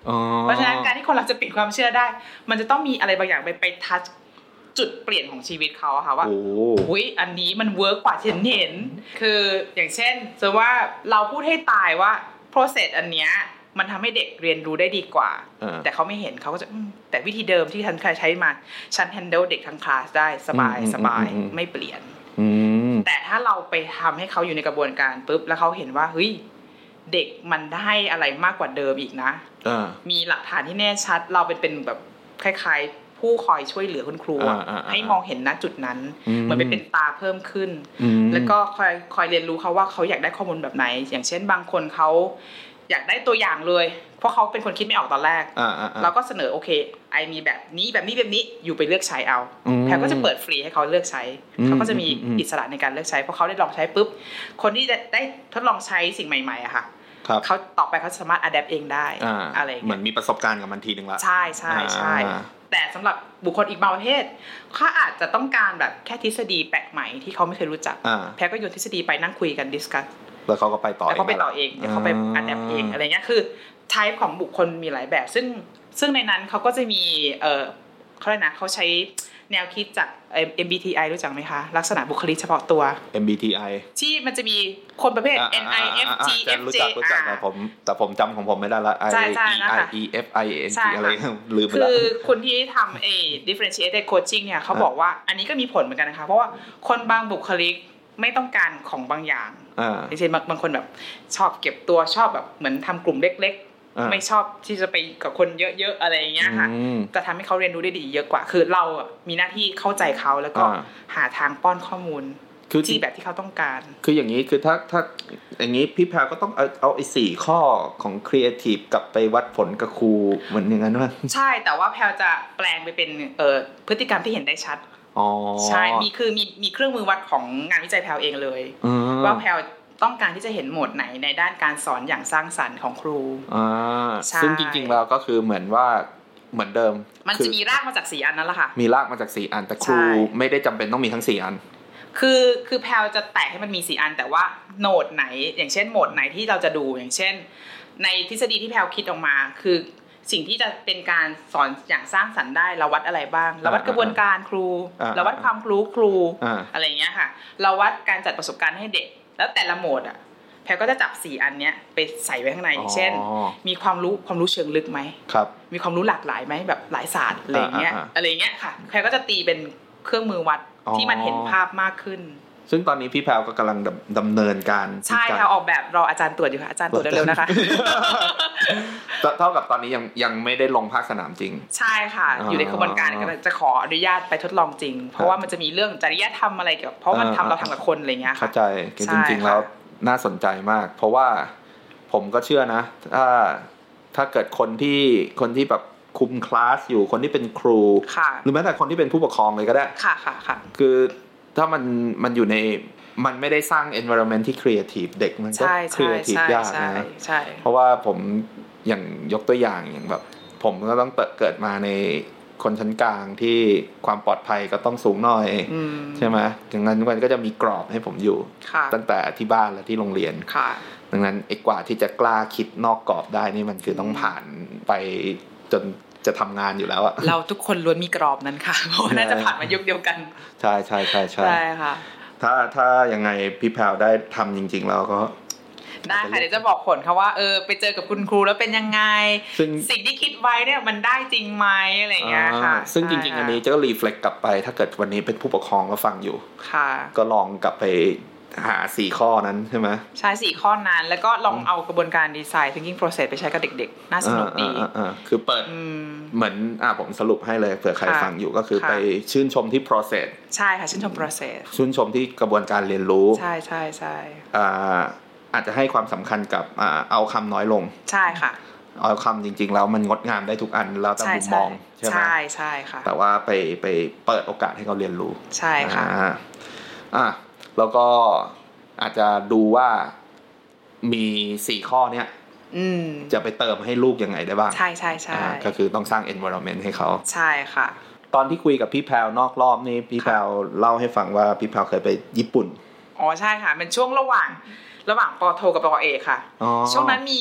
อ๋อเพราะฉะนั้นการที่คนเราจะเปลี่ยนความเชื่อได้ มันจะต้องมีอะไรบางอย่างไปไปทัชจุดเปลี่ยนของชีวิตเขาอะค่ะว่าโอ้อุ้ยอันนี้มันเวิร์กกว่าที่ฉันเห็น คืออย่างเช่นจะว่าเราพูดให้ตายว่า process อันเนี้ย มันทำให้เด็กเรียนรู้ได้ดีกว่าอ่าแต่เขาไม่เห็นเขาก็จะอืมแต่วิธีเดิมที่ฉันเคยใช้มา ฉัน handle เด็กทั้งคลาสได้สบายอืมสบายอืมอืมไม่เปลี่ยนอืมแต่ถ้าเราไปทำให้เขาอยู่ในกระบวนการปุ๊บแล้วเขาเห็นว่าเฮ้ยเด็กมันได้อะไรมากกว่าเดิมอีกนะอ่ามีหลักฐานที่แน่ชัด เราเป็นเป็นแบบคล้าย ๆ ผู้คอยช่วยเหลือคุณครูอะอ่าอ่าอ่าให้มองเห็นณจุดนั้นอืมเหมือนไปเป็นตาเพิ่มขึ้นอืมแล้วก็คอยคอยเรียนรู้เขาว่าเขาอยากได้ข้อมูลแบบไหน อย่างเช่นบางคนเขา อยากได้ตัวอย่างเลย เพราะเขาเป็นคนคิดไม่ออกตอนแรกอ่าอ่าอ่าเราก็เสนอโอเค ไอมีแบบนี้แบบนี้แบบนี้อยู่ไปเลือกใช้เอาอืมแพรก็จะเปิดฟรีให้เขาเลือกใช้อืมเขาก็จะมีอืมอืมอิสระในการเลือกใช้เพราะเขาได้ลองใช้ปุ๊บคนที่ได้ได้ทดลองใช้สิ่งใหม่ๆอะค่ะครับเขาต่อไปเขาสามารถ adapt เองได้อ่าอะไรอย่างเหมืเงี้อยเหมือนมีประสบการณ์กับมันทีนึงละใช่ใช่ใช่อ่าแต่สำหรับบุคคลอีกบางประเภทเขาอาจจะต้องการแบบแค่ทฤษฎีแปลกใหม่ที่เขาไม่เคยรู้จักอ่าแพรวก็โยนทฤษฎีไปนั่งคุยกัน discussคัส แล้วเขาก็ไปต่อแล้วเขาไปต่อเองเดี๋ยวเขาไป adapt เองอะไรเงี้ยคือ type ของบุคคลมีหลายแบบ ซึ่งซึ่งในนั้นเขาก็จะมีเออเขาเรียกนะเขาใช้แนวคิดจากเอ่อ MBTI รู้จักไหมคะ ลักษณะบุคลิกเฉพาะตัว MBTI ที่มันจะมีคนประเภทอ่า N อ่า I อ่า F อ่า G จะ F รู้ J จักรู้จักแต่ผมแต่ผมจำของผมไม่ได้ละ I ใช่ E ใช่นะ I คะ E F I N ใช่ G ค่ะอะไรลืมไปคืละอคุณที่ทำเอ differentiated coaching เนี่ยเขาบอกว่าอันนี้ก็มีผลเหมือนกันนะคะ เพราะว่าคนบางบุคลิก ไม่ต้องการของบางอย่างอ่าอย่างเช่นบางบางคนแบบชอบเก็บตัวชอบแบบเหมือนทำกลุ่มเล็กอ่าๆไม่ชอบที่จะไปกับคนเยอะๆอะไรอย่างเงี้ยค่ะอืมจะทำให้เขาเรียนรู้ได้ดีเยอะกว่า คือเราอะมีหน้าที่เข้าใจเขาแล้วก็อ่าหาทางป้อนข้อมูลคือที่แบบที่เขาต้องการ คืออย่างนี้คือถ้าถ้าอย่างนี้พี่แพรวก็ต้องเอาเอาไอ้สี่ข้อของครีเอทีฟกลับไปวัดผลกับครูเหมือนอย่างนั้นว่าใช่แต่ว่าแพรวจะแปลงไปเป็นเอ่อพฤติกรรมที่เห็นได้ชัดอ๋อ ใช่มีคือมีมีเครื่องมือวัดของงานวิจัยแพรวเองเลยอืมว่าแพรวต้องการที่จะเห็นโหมดไหนในด้านการสอนอย่างสร้างสรรค์ของครูอ่าใช่ซึ่งจริงๆแล้วก็คือเหมือนว่าเหมือนเดิม มันคืจะอมีรากมาจากสีอันนั้นแหละค่ะ มีรากมาจากสี่อันแต่ครูใช่ไม่ได้จำเป็นต้องมีทั้งสี่อัน คือคือแพลจะแตกให้มันมีสีอันแต่ว่าโหนดไหน อย่างเช่นโหมดไหนที่เราจะดูอย่างเช่น ในทฤษฎีที่แพลคิดออกมา คือ สิ่งที่จะเป็นการสอนอย่างสร้างสรรค์ได้เราวัดอะไรบ้าง เราวัดกระบวนการครูอ่าเราวัดความรู้ครูอ่าอะไรอย่างเงี้ยค่ะ เราวัดการจัดประสบการณ์ให้เด็ก แล้วแต่ละโหมดอะแพรก็จะจับสี่อันเนี้ยไปใส่ไว้ข้างในอย่างเช่นอ๋อมีความรู้ความรู้เชิงลึกไหมครับ มีความรู้หลากหลายไหมแบบหลายศาสตร์อะไรอย่างเงี้ยอ่าอ่าอ่าอะไรอย่างเงี้ยค่ะแพรก็จะตีเป็นเครื่องมือวัดอ๋อที่มันเห็นภาพมากขึ้น ซึ่งตอนนี้พี่แพลวก็กำลังดำดำเนินการใช่ที่จค่ะออกแบบรออาจารย์ตรวจอยู่ค่ะอาจารย์ตรวจเร็วๆนะคะเท่ากับตอนนี้ยังยังไม่ได้ลงภาคสนามจริง ใช่ค่ะอ๋อออยู่ในกระบวนการกำลังจะขออนุญาตไปทดลองจริง เพราะว่ามันจะมีเรื่องจริยธรรมอะไรเกี่ยวกับเพราะมันอ่าทำเราทำกับคนอะไรอย่างเงี้ยเข้าค่ะใจคือใช่จริงๆแล้วค่ะน่าสนใจมาก เพราะว่าผมก็เชื่อนะ ถ้าถ้าเกิดคนที่คนที่แบบคุมคลาสอยู่คนที่เป็นครูค่ะหรือแม้แต่คนที่เป็นผู้ปกครองเลยก็ได้ค่ะค่ะค่ะคือ ถ้ามันมันอยู่ในมันไม่ได้สร้าง environment ที่ creative เด็กมันก็ใช่ใช่ creative ใช่ยากใช่นะใช่เพราะว่าผมอย่างยกตัวอย่างอย่างแบบ ผมก็ต้องเกิดมาในคนชั้นกลางที่ความปลอดภัยก็ต้องสูงหน่อยอืมใช่ไหมดังนั้นมันก็จะมีกรอบให้ผมอยู่ค่ะตั้งแต่ที่บ้านและที่โรงเรียนค่ะดังนั้นไอ้กว่าที่จะกล้าคิดนอกกรอบได้นี่มันคือต้องผ่านไปจน จะทำงานอยู่แล้วอะเราทุกคนล้วนมีกรอบนั้นค่ะ เพราะว่าน่าจะผ่านมายุคเดียวกัน ใช่ใช่ใช่ใช่ใช่ค่ะ ถ้าถ้ายังไงพี่แพลวได้ทำจริง ๆ แล้วก็ได้ค่ะเดี๋ยวจะบอกผลค่ะว่าเออไปเจอกับคุณครูแล้วเป็นยังไงซึ่งสิ่งที่คิดไว้เนี่ยมันได้จริงไหมอะไรอย่างเงี้ยค่ะอ่าซึ่งจริง ๆ อันนี้จะก็รีเฟล็กกลับไป ถ้าเกิดวันนี้เป็นผู้ปกครองก็ฟังอยู่ค่ะ ก็ลองกลับไป หาสี่ข้อนั้นใช่ไหมใช้สี่ข้อนั้น แล้วก็ลองเอากระบวนการดีไซน์ thinking process ไปใช้กับเด็กๆ น่าสนุกดีอ่าอ่าอ่าคือเปิดอืมเหมือนอ่าผมสรุปให้เลยเผื่อใครค่ะฟังอยู่ก็คือค่ะไปชื่นชมที่ process ใช่ค่ะ ชื่นชม process ชื่นชมที่กระบวนการเรียนรู้ ใช่ใช่ใช่อ่าอาจจะให้ความสำคัญกับอ่าเอาคำน้อยลง ใช่ค่ะเอาคำจริงๆแล้วมันงดงามได้ทุกอันแล้วแต่ใช่มุมมใช่องใช่ไหมใช่ใช่ค่ะแต่ว่าไปไปเปิดโอกาสให้เขาเรียนรู้ ใช่ค่ะอ่าอะ แล้วก็อาจจะดูว่ามีสี่ข้อเนี้ยอืมจะไปเติมให้ลูกยังไงได้บ้าง ใช่ใช่ใช่อ่าก็คือต้องสร้าง environment ให้เขา ใช่ค่ะ ตอนที่คุยกับพี่แพลวนอกรอบนี่พี่แพลวเล่าให้ฟังว่าพี่แพลวเคยไปญี่ปุ่น อ๋อใช่ค่ะเป็นช่วงระหว่าง ระหว่างปอโทกับปอเอกค่ะอ๋อช่วงนั้นมี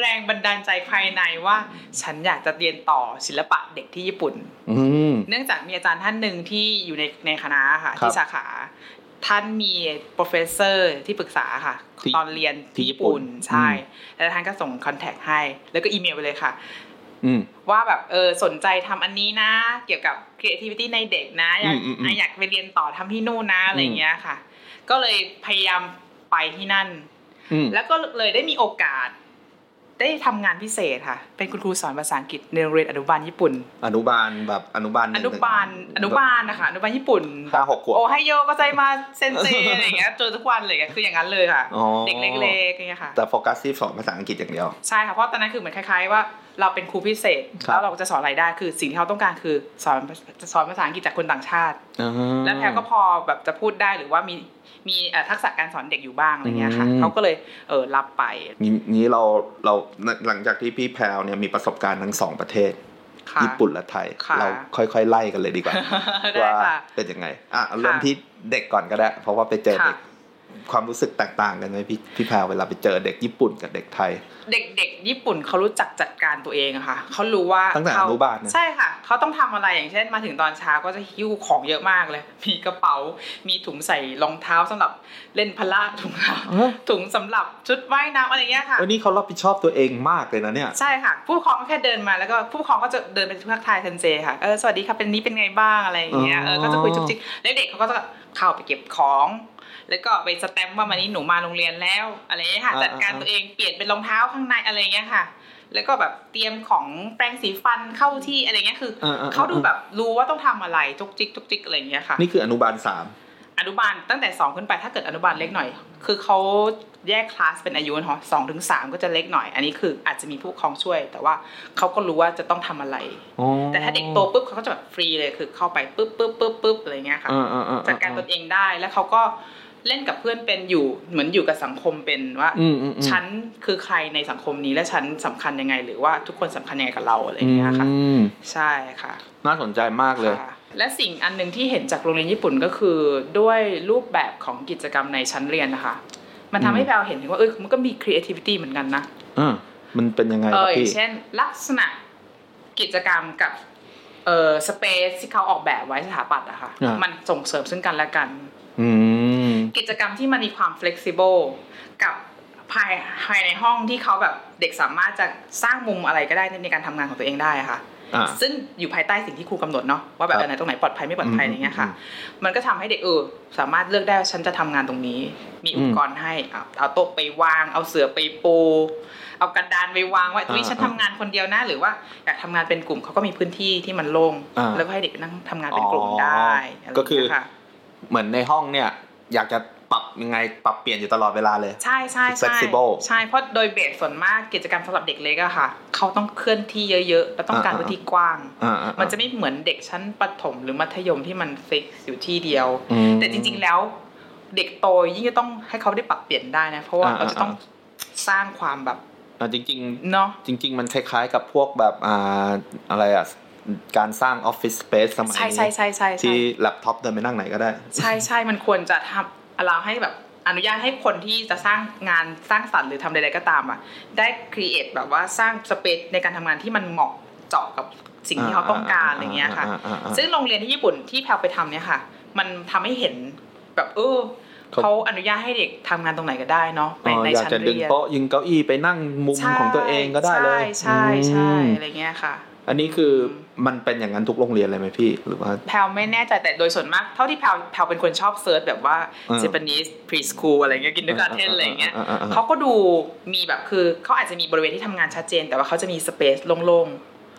แรงบันดาลใจภายในว่า ฉันอยากจะเรียนต่อศิลปะเด็กที่ญี่ปุ่นอืมเนื่องจากมีอาจารย์ท่านหนึ่งที่อยู่ในในคณะค่ะครับที่สาขา ท่านมี professor ที่ปรึกษาค่ะที่ตอนเรียนที่ที่ญี่ญี่ปุ่ปุ่นนใช่ แล้วท่านก็ส่งคอนแทคให้ แล้วก็อีเมลไปเลยค่ะอืมว่าแบบเออสนใจทำอันนี้นะ เกี่ยวกับ creativity ในเด็กนะ อยากอืมอืมอืมอยากไปเรียนต่อทำที่นู่นนะอะไรอย่างเงี้ยค่ะ ก็เลยพยายามไปที่นั่นอืมแล้วก็เลยได้มีโอกาส ได้ทำงานพิเศษค่ะ เป็นคุณครูสอนภาษาอังกฤษในโรงเรียนอนุบาลญี่ปุ่น อนุบาลแบบอนุบาลหอนึ่งนุบาลอนุบาลนะคะอนุบาลญี่ปุ่นห้าหกขวบโอไฮโยก็ใจมาเซนเซอะไรอย่างเงี้ยเจอทุกวันเลยอะคืออย่างนั้นเลยค่ะอ๋อเด็กเล็กๆอย่างเงี้ยค่ะแต่โฟกัสที่สอนภาษาอังกฤษอย่างเดียวใช่ค่ะเพราะตอนนั้นคือเหมือนคล้าย ๆ ว่าเราเป็นครูพิเศษครับแล้วเราจะสอนอะไรได้คือสิ่งที่เขาต้องการคือสอนจะสอนภาษาอังกฤษจากคนต่างชาติอ่าแล้วแพรก็พอแบบจะพูดได้หรือว่ามี มีเอ่อทักษะการสอนเด็กอยู่บ้างอะไรเงี้ยค่ะอืมเขาก็เลยเออรับไปนี้นี้เราเราหลังจากที่พี่แพลวเนี่ยมีประสบการณ์ทั้งสองประเทศค่ะญี่ปุ่นและไทยค่ะเราค่อยๆไล่กันเลยดีกว่าได้ว่าค่ะเป็นยังไงอะเอาเริ่มค่ะที่เด็กก่อนก็ได้ เพราะว่าไปเจอค่ะเด็ก ความรู้สึกแตกต่างกันไหมพี่พี่แพรวเวลาไปเจอเด็กญี่ปุ่นกับเด็กไทย เด็กๆญี่ปุ่นเขารู้จักจัดการตัวเองอะค่ะเขารู้ว่าตั้งแต่เขอนุบาลนะใช่ค่ะเขาต้องทำอะไรอย่างเช่น มาถึงตอนเช้าก็จะหิ้วของเยอะมากเลย มีกระเป๋า มีถุงใส่รองเท้าสำหรับเล่นพละถุงเท้าเอ้อถุงสำหรับชุดว่ายน้ำอะไรเงี้ยค่ะวันนี้เขารับผิดชอบตัวเองมากเลยนะเนี่ยใช่ค่ะ ผู้ปกครองก็แค่เดินมาแล้วก็ผู้ปกครองก็จะเดินไปทักทายเซนเซค่ะเออสวัสดีครับเป็นนี้เป็นไงบ้างอะไรอย่างเงี้ยเออก็จะคุยจุกจิกแล้วเด็กเขาก็จะเข้าไปเก็บของ แล้วก็ไปสแตมป์ว่าวันนี้หนูมาโรงเรียนแล้วอะไรอย่างเงี้ยค่ะอ่าจัดการตัวเองเปลี่ยนเป็นรองเท้าข้างในอะไรอย่างเงี้ยค่ะ แล้วก็แบบเตรียมของแปรงสีฟันเข้าที่อะไรเงี้ยคืออ่าๆๆเขาดูแบบรู้ว่าต้องทำอะไรจุกจิกจุกจิกอะไรอย่างเงี้ยค่ะนี่คืออนุบาลสามอนุบาลตั้งแต่สองขึ้นไปถ้าเกิดอนุบาลเล็กหน่อย คือเขาแยกคลาสเป็นอายุเนาะสองถึงสามก็จะเล็กหน่อย อันนี้คืออาจจะมีผู้ปกครองช่วย แต่ว่าเขาก็รู้ว่าจะต้องทำอะไร แต่ถ้าเด็กโตปุ๊บเขาก็จะแบบฟรีเลยคือเข้าไปปุ๊บปุ๊บปุ๊บปุ๊บอะไรเงี้ยค่ะอ่าอ่าอ่าจัดการตนเองได้แล้วเขาก็ เล่นกับเพื่อนเป็นอยู่เหมือนอยู่กับสังคมเป็นว่าอืมอืมอืมฉันคือใครในสังคมนี้และฉันสำคัญยังไง หรือว่าทุกคนสำคัญยังไงกับเราอะไรอย่างเงี้ยค่ะอืมใช่ค่ะ น่าสนใจมากเลยค่ะและสิ่งอันหนึ่งที่เห็นจากโรงเรียนญี่ปุ่นก็คือด้วยรูปแบบของกิจกรรมในชั้นเรียนนะคะ มันทำให้อืมแพลวเห็นถึงว่าเออมันก็มี creativity เหมือนกันนะอ่ามันเป็นยังไงเอครัอบอย่าพี่งเช่น ลักษณะกิจกรรมกับเออสเปซที่เขาออกแบบไว้สถาปัตย์อะค่ะอ่ามัมันส่งเสริมซึ่งกันและกัน อืม กิจกรรมที่มันมีความ flexible กับภายภายในห้องที่เขาแบบเด็กสามารถจะสร้างมุมอะไรก็ได้ในการทำงานของตัวเองได้อะค่ะอ่าซึ่งอยู่ภายใต้สิ่งที่ครูกำหนดเนาะว่าแบบครับอันไหนตรงไหนปลอดภัยไม่ปลอดภัยอืมอะไรเงี้ยค่ะอืมมันก็ทำให้เด็กเออสามารถเลือกได้ว่าฉันจะทำงานตรงนี้ มีอุปกรณ์ให้อะเอาโต๊ะไปวาง เอาเสื่อไปปูเอากระดานไปวางไว้วิฉันทำงานคนเดียวนะหรือว่าอยากทำงานเป็นกลุ่มเขาก็มีพื้นที่ที่มันโล่งอ่าแล้วก็ให้เด็กนั่งทำงานเป็นกลุ่มได้อ๋ออะไรก็คือเงี้ยค่ะเหมือนในห้องเนี่ย อยากจะปรับยังไงปรับเปลี่ยนอยู่ตลอดเวลาเลย ใช่ใช่ใช่ flexible ใช่เพราะโดยเบสส่วนมากกิจกรรมสำหรับเด็กเล็กอะค่ะ เขาต้องเคลื่อนที่เยอะๆ แล้วต้องการอ่าพื้นที่กว้างอ่าๆๆมันจะไม่เหมือนเด็กชั้นประถมหรือมัธยมที่มันฟิกอยู่ที่เดียวอืมแต่จริง ๆแล้วเด็กโตยิ่งจะต้องให้เขาได้ปรับเปลี่ยนได้นะ เพราะว่าอ่าเราจะต้องสร้างความแบบอ่าจริงเนาะๆจริง ๆ มันคล้ายๆกับพวกแบบอ่าอะไรอะ การสร้าง office space สมัยนี้ใช่ใช่ใช่ใช่ใช่ที่แล็ปท็อปเดินไปนั่งไหนก็ได้ ใช่ใช่มันควรจะทำ allow ให้แบบอนุญาตให้คนที่จะสร้างงานสร้างสรรค์หรือทำใดๆก็ตามอะ ได้ create แบบว่าสร้าง space ในการทำงานที่มันเหมาะเจาะกับสิ่งที่เขาต้องการอะไรเงี้ยค่ะอ่าอ่าอ่าซึ่งโรงเรียนที่ญี่ปุ่นที่แพรวไปทำเนี่ยค่ะ มันทำให้เห็นแบบเออเขาเขาอนุญาตให้เด็กทำงานตรงไหนก็ได้เนาะในอ๋อในชั้นเรียนอยากจะดึงโต๊ะยิงเก้าอี้ไปนั่งมุมของตัวเองก็ได้เลย ใช่ใช่ใช่อืมอะไรเงี้ยค่ะ อันนี้คือมันเป็นอย่างนั้นทุกโรงเรียนเลยไหมพี่หรือว่าแพรวไม่แน่ใจแต่โดยส่วนมาก เท่าที่แพรวแพรวเป็นคนชอบ search แบบว่าอ่า Japanese preschool อะไรเงี้ย kindergarten อะไรเงี้ยอ่าอ่าอ่าเขาก็ดูมีแบบคือเขาอาจจะมีบริเวณที่ทำงานชัดเจน แต่ว่าเขาจะมี space โล่ง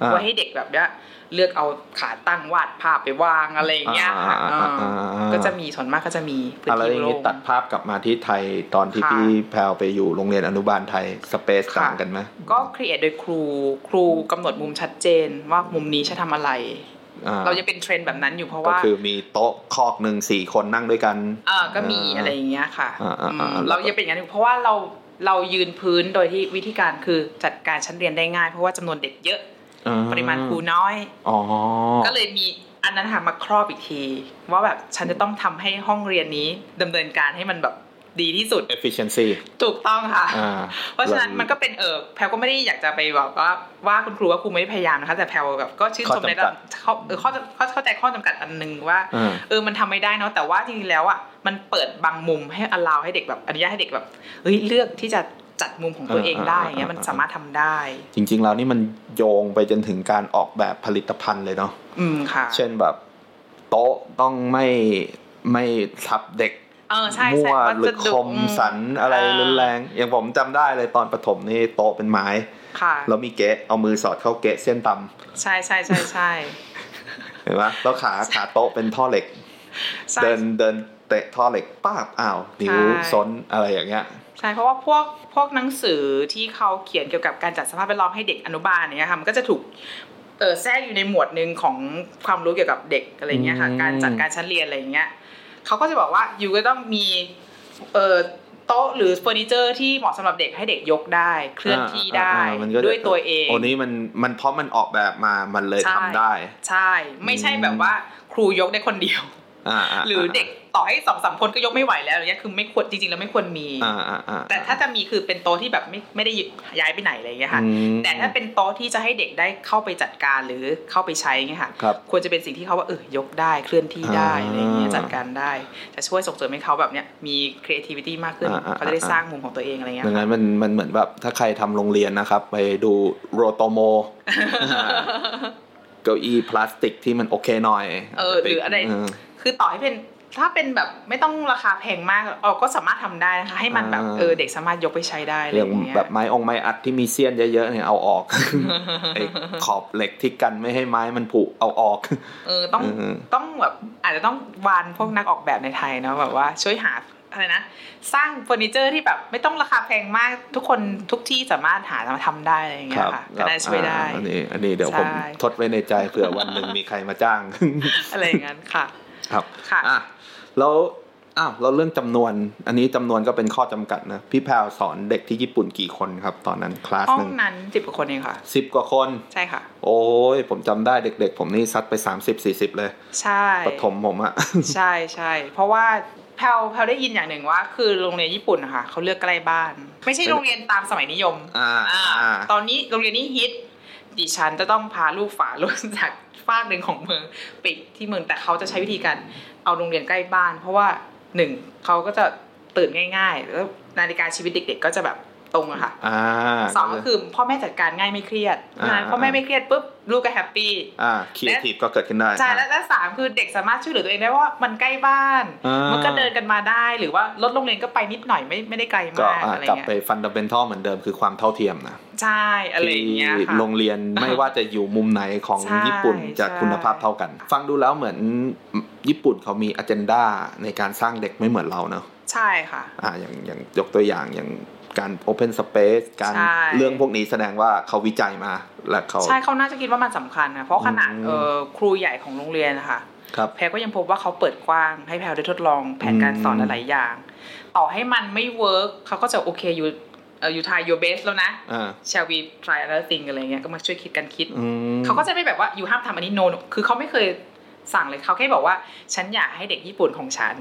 อ่าๆไว้ให้เด็กแบบเนี้ย เลือกเอาขาตั้งวาดภาพไปวางอะไรอย่างเงี้ยค่ะอ่าอ่าอ่าเอออ่าก็จะมีส่วนมากก็จะมีพื้นอะไรอที่ย่างโล่นี้งตัดภาพกลับมาที่ไทยตอนที่ค่ะพี่แพลวไปอยู่โรงเรียนอนุบาลไทยสเปซค่ะต่างกันไหมก็ครีเอทโดยครูครูกำหนดมุมชัดเจนว่ามุมนี้จะทำอะไรอ่เราจะเป็นเทรนด์แบบนั้นอยู่เพราะก็ว่าคือมีโต๊ะคอกหนึ่งสี่คนนั่งด้วยกันอ่าก็มีอ่าอะไรอย่างเงี้ยค่ะอ่าอ่าอืมอ่าเราจะเป็นอย่างนั้นอยู่เพราะว่าเราเรายืนพื้นโดยที่วิธีการคือจัดการชั้นเรียนได้ง่าย เพราะว่าจำนวนเด็กเยอะอ่ ปริมาณครูน้อยอ๋อก็เลยมีอันนั้นค่ะมาครอบอีกที ว่าแบบฉันจะต้องทำให้ห้องเรียนนี้ดำเนินการให้มันแบบดีที่สุด efficiency ถูกต้องค่ะอ่าเพราะฉะนั้นมันก็เป็นเออแพลก็ไม่ได้อยากจะไปแบบว่าว่าคุณครูว่าครูไม่ได้พยายามนะคะ แต่แพลแบบก็ชื่นชมในระดับเขาเออข้อข้อเข้าใจข้อจำกัดอันหนึ่งว่าอ่าเออมันทำไม่ได้เนาะแต่ว่าจริงๆแล้วอะมันเปิดบางมุมให้อลาวให้เด็กแบบอนุญาตให้เด็กแบบเฮ้ยเลือกที่จะ จัดมุมของตัวเองได้อย่างเงี้ยมันสามารถทำได้ จริง ๆ แล้วนี่มันโยงไปจนถึงการออกแบบผลิตภัณฑ์เลยเนาะอืมค่ะ เช่นแบบโต๊ะต้องไม่ไม่ทับเด็กเออใช่มั่ใช่ววัหรือสดุคมสันอะไรเออรุนแรง อย่างผมจำได้เลยตอนประถมนี่โต๊ะเป็นไม้ค่ะแล้วมีเกะเอามือสอดเข้าเกะเส้นตำใช่ใช่ใช่ใช่เห็นไหมแล้วขาขาโต๊ะเป็นท่อเหล็กใช่เดินเดินเตะท่อเหล็กป้าบอ้าวนิ้วใช่ซนอะไรอย่างเงี้ย ใช่เพราะว่าพวกพวกหนังสือที่เขาเขียนเกี่ยวกับการจัดสภาพแวดล้อมให้เด็กอนุบาลเนี่ยค่ะมันก็จะถูกเออแทรกอยู่ในหมวดหนึ่งของความรู้เกี่ยวกับเด็กอะไรเงี้ยค่ะอืมการจัดการชั้นเรียนอะไรเงี้ยเขาก็จะบอกว่าอยู่ก็ต้องมีเออโต๊ะหรือเฟอร์นิเจอร์ที่เหมาะสำหรับเด็กให้เด็กยกได้ เคลื่อนที่ได้อ่าอ่ามันก็จะด้วยตัวเองโอ้นี้มันมันเพราะมันออกแบบมามันเลยใช่ทำได้ ใช่ไม่ใช่แบบว่าครูยกได้คนเดียวอ่าา หรือเด็กต่อให้สองสามคนก็ยกไม่ไหวแล้วอย่างเงี้ยคือไม่ควรจริงๆแล้วไม่ควรมีอ่าอ่าอ่าแต่ถ้าจะมีคือเป็นโต๊ะที่แบบไม่ไม่ได้ย้ายไปไหนอะไรอย่างเงี้ยค่ะอืมแต่ถ้าเป็นโต๊ะที่จะให้เด็กได้เข้าไปจัดการหรือเข้าไปใช้เงี้ยค่ะครับควรจะเป็นสิ่งที่เขาว่าเออยกได้เคลื่อนที่ได้อ่าอะไรอย่างเงี้ยจัดการได้จะช่วยส่งเสริมให้เขาแบบเนี้ยมี creativity มากขึ้นอ่าอ่าเขาจะได้สร้างมุมของตัวเองอะไรเงี้ยดังนั้นมันมันเหมือนแบบถ้าใครทำโรงเรียนนะครับ ไปดูโรโตโมเก้าอี้พลาสติกที่มันโอเคหน่อย เออหรืออะไรเคือต่อให้เป็นถ้าเป็นแบบไม่ต้องราคาแพงมากเราก็สามารถทำได้นะคะให้มันแบบอ่าเออเด็กสามารถยกไปใช้ได้อะไรเรื่อองย่างเงี้ยแบบไม้องไม้อัดที่มีเสี้ยนเยอะๆเนี่ยเอาออกไอ้ขอบเหล็กที่กันไม่ให้ไม้มันผุเอาออกเออต้องเออต้องแบบอาจจะต้องวานพวกนักออกแบบในไทยเนาะแบบว่าช่วยหาอะไรนะสร้างเฟอร์นิเจอร์ที่แบบไม่ต้องราคาแพงมากทุกคนทุกที่สามารถหามาทำได้อะไรอย่างเงี้ยค่ะก็น่าจะช่วยได้อ่าอันนี้อันนี้เดี๋ยวผมใช่ทดไว้ในใจเผื่อวันหนึ่งมีใครมาจ้าง อะไรอย่างนั้นค่ะ ครับค่ะอะแล้วอ้าวเราเรื่องจำนวน อันนี้จำนวนก็เป็นข้อจำกัดนะ พี่แพรวสอนเด็กที่ญี่ปุ่นกี่คนครับ ตอนนั้นคลาสห้อหงนึ่งนั้นสิบกว่าคนเองค่ะสิบกว่าคนใช่ค่ะ โอ้ยผมจำได้เด็ก ๆ ผมนี่ซัดไป30 40เลย ใช่ปฐมผมอะใช่ใช่เพราะว่าแพลวแพลวได้ยินอย่างหนึ่งว่า คือโรงเรียนญี่ปุ่นนะคะเขาเลือกใกล้บ้าน ไม่ใช่โรงเรียนตามสมัยนิยมอ่าอ่าอ่าตอนนี้โรงเรียนนี้ฮิต ดิฉันจะต้องพาลูกฝาลูกจากฟากหนึ่งของเมืองไปอีกที่เมืองแต่เขาจะใช้วิธีการเอาโรงเรียนใกล้บ้าน เพราะว่าหนึ่งเขาก็จะตื่นง่าย ๆ แล้วนาฬิกาชีวิตเด็ก ๆ ก็จะแบบ ตรงอะค่ะอ่าสองก็คือพ่อแม่จัดการง่ายไม่เครียดเพราะฉะนั้นอ่าพ่อแม่ไม่เครียดปุ๊บลูกก็ happyอ่าครีเอทีฟก็เกิดขึ้นได้ใช่และและสามคือเด็กสามารถช่วยเหลือตัวเองได้ว่ามันใกล้บ้านอ่ามันก็เดินกันมาได้หรือว่ารถโรงเรียนก็ไปนิดหน่อยไม่ไม่ได้ไกลก็มากอะอะไรกลับเงี้ยไปฟันดัมเบลทัลเหมือนเดิมคือความเท่าเทียมนะใช่อะไรอย่างเงี้ยที่ค่ะโรงเรียนไม่ว่าจะอยู่มุมไหนของใช่ญี่ปุ่นจะใช่คุณภาพเท่ากัน ฟังดูแล้วเหมือนญี่ปุ่นเขามี agenda ในการสร้างเด็กไม่เหมือนเราเนอะใช่ค่ะอ่าอย่างอย่างยกตัวอย่างอย่าง การ Open Space การใช่เรื่องพวกนี้แสดงว่าเขาวิจัยมาและเขาใช่เขาน่าจะคิดว่ามันสำคัญนะเพราะขนาดอืมเออครูใหญ่ของโรงเรียนนะคะครับแพรวก็ยังพบว่าเขาเปิดกว้างให้แพรวได้ทดลองแผนการสอนอืมหลายๆอย่าง ต่อให้มันไม่ work เขาก็จะโอเคอยู่เอออยู่ทาย your best แล้วนะอ่า shall we try another thing อะไรเงี้ยก็มาช่วยคิดกันคิดอืมเขาก็จะไม่แบบว่า you ห้ามทำอันนี้ no no คือเขาไม่เคย สั่งเลยเขาแค่บอกว่าฉันอยากให้เด็กญี่ปุ่นของฉัน